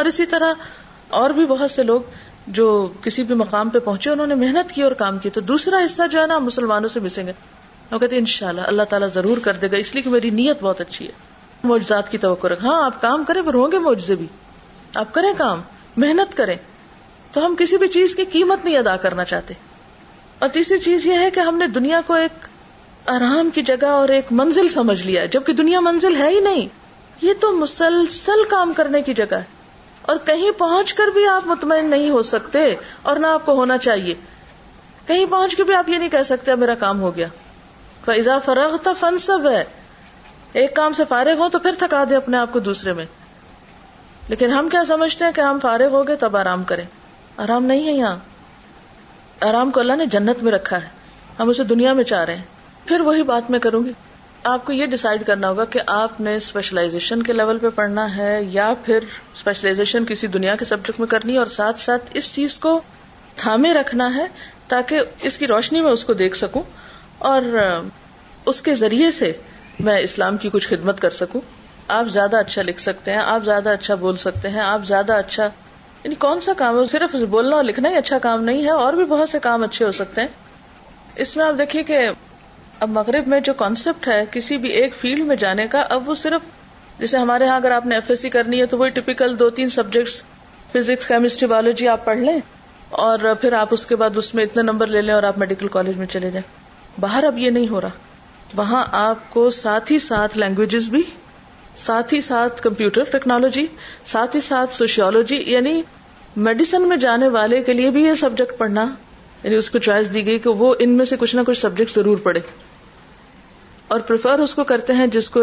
A: اور اسی طرح اور بھی بہت سے لوگ جو کسی بھی مقام پہ پہنچے انہوں نے محنت کی اور کام کی تو دوسرا حصہ جو ہے نا مسلمانوں سے وہ کہتے ان شاء اللہ اللہ تعالیٰ ضرور کر دے گا اس لیے کہ میری نیت بہت اچھی ہے معجزات کی توقع رکھ ہاں آپ کام کریں پر ہوں گے معجزے بھی آپ کریں کام محنت کریں تو ہم کسی بھی چیز کی قیمت نہیں ادا کرنا چاہتے اور تیسری چیز یہ ہے کہ ہم نے دنیا کو ایک آرام کی جگہ اور ایک منزل سمجھ لیا جب کہ دنیا منزل ہے ہی نہیں یہ تو مسلسل کام کرنے کی جگہ ہے اور کہیں پہنچ کر بھی آپ مطمئن نہیں ہو سکتے اور نہ آپ کو ہونا چاہیے کہیں پہنچ کے بھی آپ یہ نہیں کہہ سکتے میرا کام ہو گیا فیضا تو فن سب ہے ایک کام سے فارغ ہو تو پھر تھکا دے اپنے آپ کو دوسرے میں لیکن ہم کیا سمجھتے ہیں کہ ہم فارغ ہو گئے تب آرام کریں آرام نہیں ہے یہاں آرام کو اللہ نے جنت میں رکھا ہے ہم اسے دنیا میں چاہ رہے ہیں پھر وہی بات میں کروں گی آپ کو یہ ڈسائڈ کرنا ہوگا کہ آپ نے اسپیشلائزیشن کے لیول پہ پڑھنا ہے یا پھر اسپیشلائزیشن کسی دنیا کے سبجیکٹ میں کرنی اور ساتھ ساتھ اس چیز کو تھامے رکھنا ہے تاکہ اس کی روشنی میں اس کو دیکھ سکوں اور اس کے ذریعے سے میں اسلام کی کچھ خدمت کر سکوں آپ زیادہ اچھا لکھ سکتے ہیں آپ زیادہ اچھا بول سکتے ہیں آپ زیادہ اچھا یعنی کون سا کام ہے صرف بولنا اور لکھنا ہی اچھا کام نہیں ہے اور بھی بہت سے کام اچھے ہو سکتے ہیں اس میں آپ دیکھیے کہ اب مغرب میں جو کانسیپٹ ہے کسی بھی ایک فیلڈ میں جانے کا اب وہ صرف جیسے ہمارے ہاں اگر آپ نے ایف ایس سی کرنی ہے تو وہی ٹپیکل دو تین سبجیکٹس فزکس کیمسٹری بایولوجی آپ پڑھ لیں اور پھر آپ اس کے بعد اس میں اتنے نمبر لے لیں اور آپ میڈیکل کالج میں چلے جائیں باہر اب یہ نہیں ہو رہا وہاں آپ کو ساتھ ہی ساتھ لینگویجز بھی ساتھ ہی ساتھ کمپیوٹر ٹیکنالوجی ساتھ ہی ساتھ سوشیولوجی یعنی میڈیسن میں جانے والے کے لیے بھی یہ سبجیکٹ پڑھنا یعنی اس کو چوائس دی گئی کہ وہ ان میں سے کچھ نہ کچھ سبجیکٹ ضرور پڑھے اور پریفر اس کو کرتے ہیں جس کو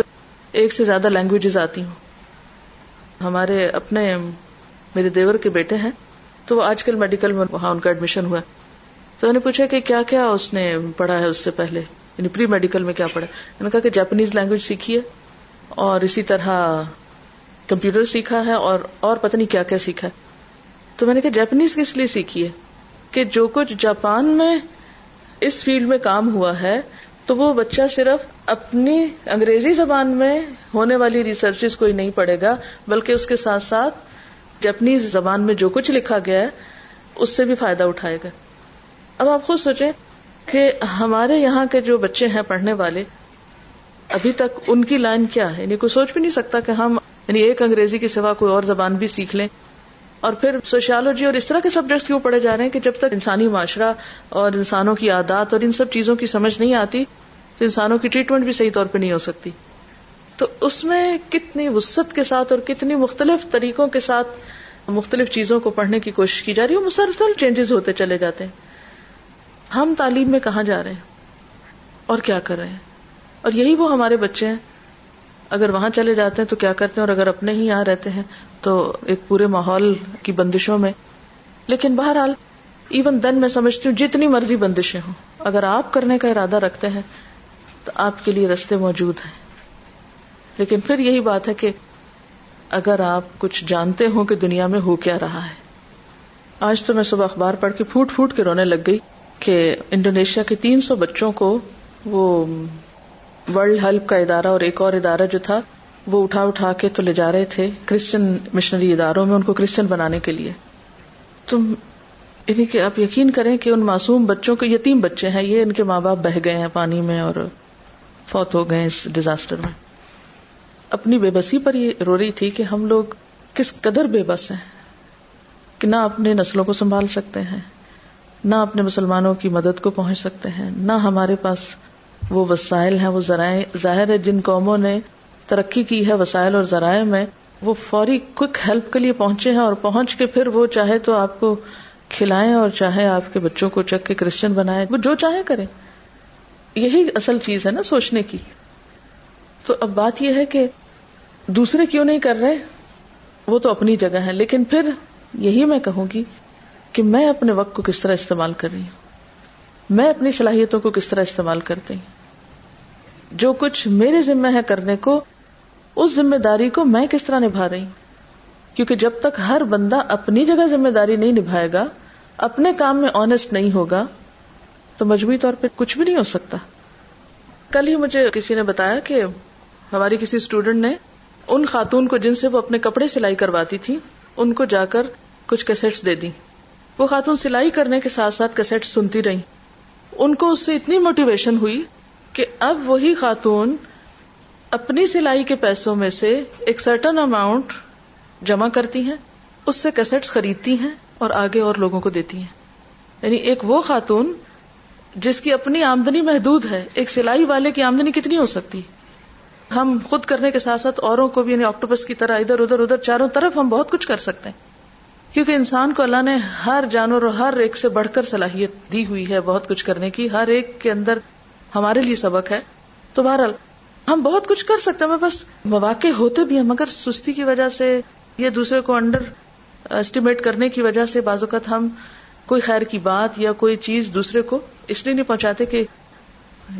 A: ایک سے زیادہ لینگویجز آتی ہوں ہمارے اپنے میرے دیور کے بیٹے ہیں تو وہ آج کل میڈیکل میں وہاں ان کا ایڈمیشن ہوا تو نے پوچھا کہ کیا کیا اس نے پڑھا ہے اس سے پہلے یعنی پری میڈیکل میں کیا پڑھا نے کہا کہ جاپنیز لینگویج سیکھی ہے اور اسی طرح کمپیوٹر سیکھا ہے اور اور پتہ نہیں کیا کیا سیکھا ہے تو میں نے کہا جاپنیز کس لیے سیکھی ہے کہ جو کچھ جاپان میں اس فیلڈ میں کام ہوا ہے تو وہ بچہ صرف اپنی انگریزی زبان میں ہونے والی ریسرچ کو ہی نہیں پڑھے گا بلکہ اس کے ساتھ ساتھ جاپنیز زبان میں جو کچھ لکھا گیا ہے اس سے بھی فائدہ اٹھائے گا اب آپ خود سوچیں کہ ہمارے یہاں کے جو بچے ہیں پڑھنے والے ابھی تک ان کی لائن کیا ہے یعنی کوئی سوچ بھی نہیں سکتا کہ ہم یعنی ایک انگریزی کے سوا کوئی اور زبان بھی سیکھ لیں اور پھر سوشیالوجی اور اس طرح کے سبجیکٹس کیوں پڑھے جا رہے ہیں کہ جب تک انسانی معاشرہ اور انسانوں کی عادات اور ان سب چیزوں کی سمجھ نہیں آتی تو انسانوں کی ٹریٹمنٹ بھی صحیح طور پہ نہیں ہو سکتی تو اس میں کتنی وسط کے ساتھ اور کتنی مختلف طریقوں کے ساتھ مختلف چیزوں کو پڑھنے کی کوشش کی جا رہی ہے مسلسل چینجز ہوتے چلے جاتے ہیں ہم تعلیم میں کہاں جا رہے ہیں اور کیا کر رہے ہیں اور یہی وہ ہمارے بچے ہیں اگر وہاں چلے جاتے ہیں تو کیا کرتے ہیں اور اگر اپنے ہی یہاں رہتے ہیں تو ایک پورے ماحول کی بندشوں میں لیکن بہرحال ایون دن میں سمجھتی ہوں جتنی مرضی بندشیں ہوں اگر آپ کرنے کا ارادہ رکھتے ہیں تو آپ کے لیے رستے موجود ہیں لیکن پھر یہی بات ہے کہ اگر آپ کچھ جانتے ہوں کہ دنیا میں ہو کیا رہا ہے آج تو میں صبح اخبار پڑھ کے پھوٹ پھوٹ کے رونے لگ گئی کہ انڈونیشیا کے تین سو بچوں کو وہ ہیلپ کا ادارہ اور ایک اور ادارہ جو تھا وہ اٹھا اٹھا کے تو لے جا رہے تھے کرسچن مشنری اداروں میں ان کو کرسچن بنانے کے لیے تم یعنی کہ آپ یقین کریں کہ ان معصوم بچوں کے یتیم بچے ہیں یہ ان کے ماں باپ بہہ گئے ہیں پانی میں اور فوت ہو گئے اس ڈیزاسٹر میں اپنی بے بسی پر یہ رو رہی تھی کہ ہم لوگ کس قدر بے بس ہیں کہ نہ اپنے نسلوں کو سنبھال سکتے ہیں نہ اپنے مسلمانوں کی مدد کو پہنچ سکتے ہیں نہ ہمارے پاس وہ وسائل ہیں وہ ذرائع ظاہر ہے جن قوموں نے ترقی کی ہے وسائل اور ذرائع میں وہ فوری کوک ہیلپ کے لیے پہنچے ہیں اور پہنچ کے پھر وہ چاہے تو آپ کو کھلائیں اور چاہے آپ کے بچوں کو چک کے کرسچن بنائے وہ جو چاہے کریں یہی اصل چیز ہے نا سوچنے کی تو اب بات یہ ہے کہ دوسرے کیوں نہیں کر رہے وہ تو اپنی جگہ ہے لیکن پھر یہی میں کہوں گی کہ میں اپنے وقت کو کس طرح استعمال کر رہی ہوں میں اپنی صلاحیتوں کو کس طرح استعمال کرتی ہوں جو کچھ میرے ذمہ ہے کرنے کو اس ذمہ داری کو میں کس طرح نبھا رہی ہوں کیونکہ جب تک ہر بندہ اپنی جگہ ذمہ داری نہیں نبھائے گا اپنے کام میں آنےسٹ نہیں ہوگا تو مجموعی طور پہ کچھ بھی نہیں ہو سکتا کل ہی مجھے کسی نے بتایا کہ ہماری کسی اسٹوڈینٹ نے ان خاتون کو جن سے وہ اپنے کپڑے سلائی کرواتی تھی ان کو جا کر کچھ کیسٹس دے دی وہ خاتون سلائی کرنے کے ساتھ ساتھ کیسٹ سنتی رہی ان کو اس سے اتنی موٹیویشن ہوئی کہ اب وہی خاتون اپنی سلائی کے پیسوں میں سے ایک سرٹن اماؤنٹ جمع کرتی ہیں اس سے کیسٹ خریدتی ہیں اور آگے اور لوگوں کو دیتی ہیں یعنی ایک وہ خاتون جس کی اپنی آمدنی محدود ہے ایک سلائی والے کی آمدنی کتنی ہو سکتی ہم خود کرنے کے ساتھ ساتھ اوروں کو بھی یعنی آکٹوپس کی طرح ادھر ادھر ادھر چاروں طرف ہم بہت کچھ کر سکتے ہیں کیونکہ انسان کو اللہ نے ہر جانور اور ہر ایک سے بڑھ کر صلاحیت دی ہوئی ہے بہت کچھ کرنے کی ہر ایک کے اندر ہمارے لیے سبق ہے تو بہرحال ہم بہت کچھ کر سکتے ہیں بس مواقع ہوتے بھی ہیں مگر سستی کی وجہ سے یا دوسرے کو انڈر اسٹیمیٹ کرنے کی وجہ سے بعض اوقات ہم کوئی خیر کی بات یا کوئی چیز دوسرے کو اس لیے نہیں پہنچاتے کہ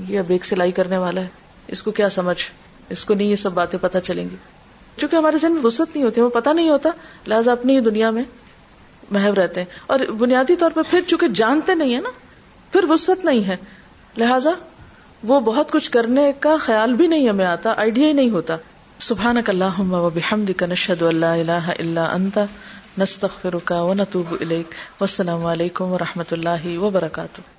A: یہ اب ایک سلائی کرنے والا ہے اس کو کیا سمجھ اس کو نہیں یہ سب باتیں پتہ چلیں گی چونکہ ہمارے ذہن میں وسط نہیں ہوتی ہمیں پتہ نہیں ہوتا لہٰذا اپنی ہی دنیا میں محب رہتے ہیں اور بنیادی طور پر پھر چونکہ جانتے نہیں ہیں نا پھر وسط نہیں ہے لہٰذا وہ بہت کچھ کرنے کا خیال بھی نہیں ہمیں آتا آئیڈیا ہی نہیں ہوتا سبحان کا و کنشد اللہ اللہ اللہ انتا و نتوب السلام علیکم و رحمۃ اللہ وبرکاتہ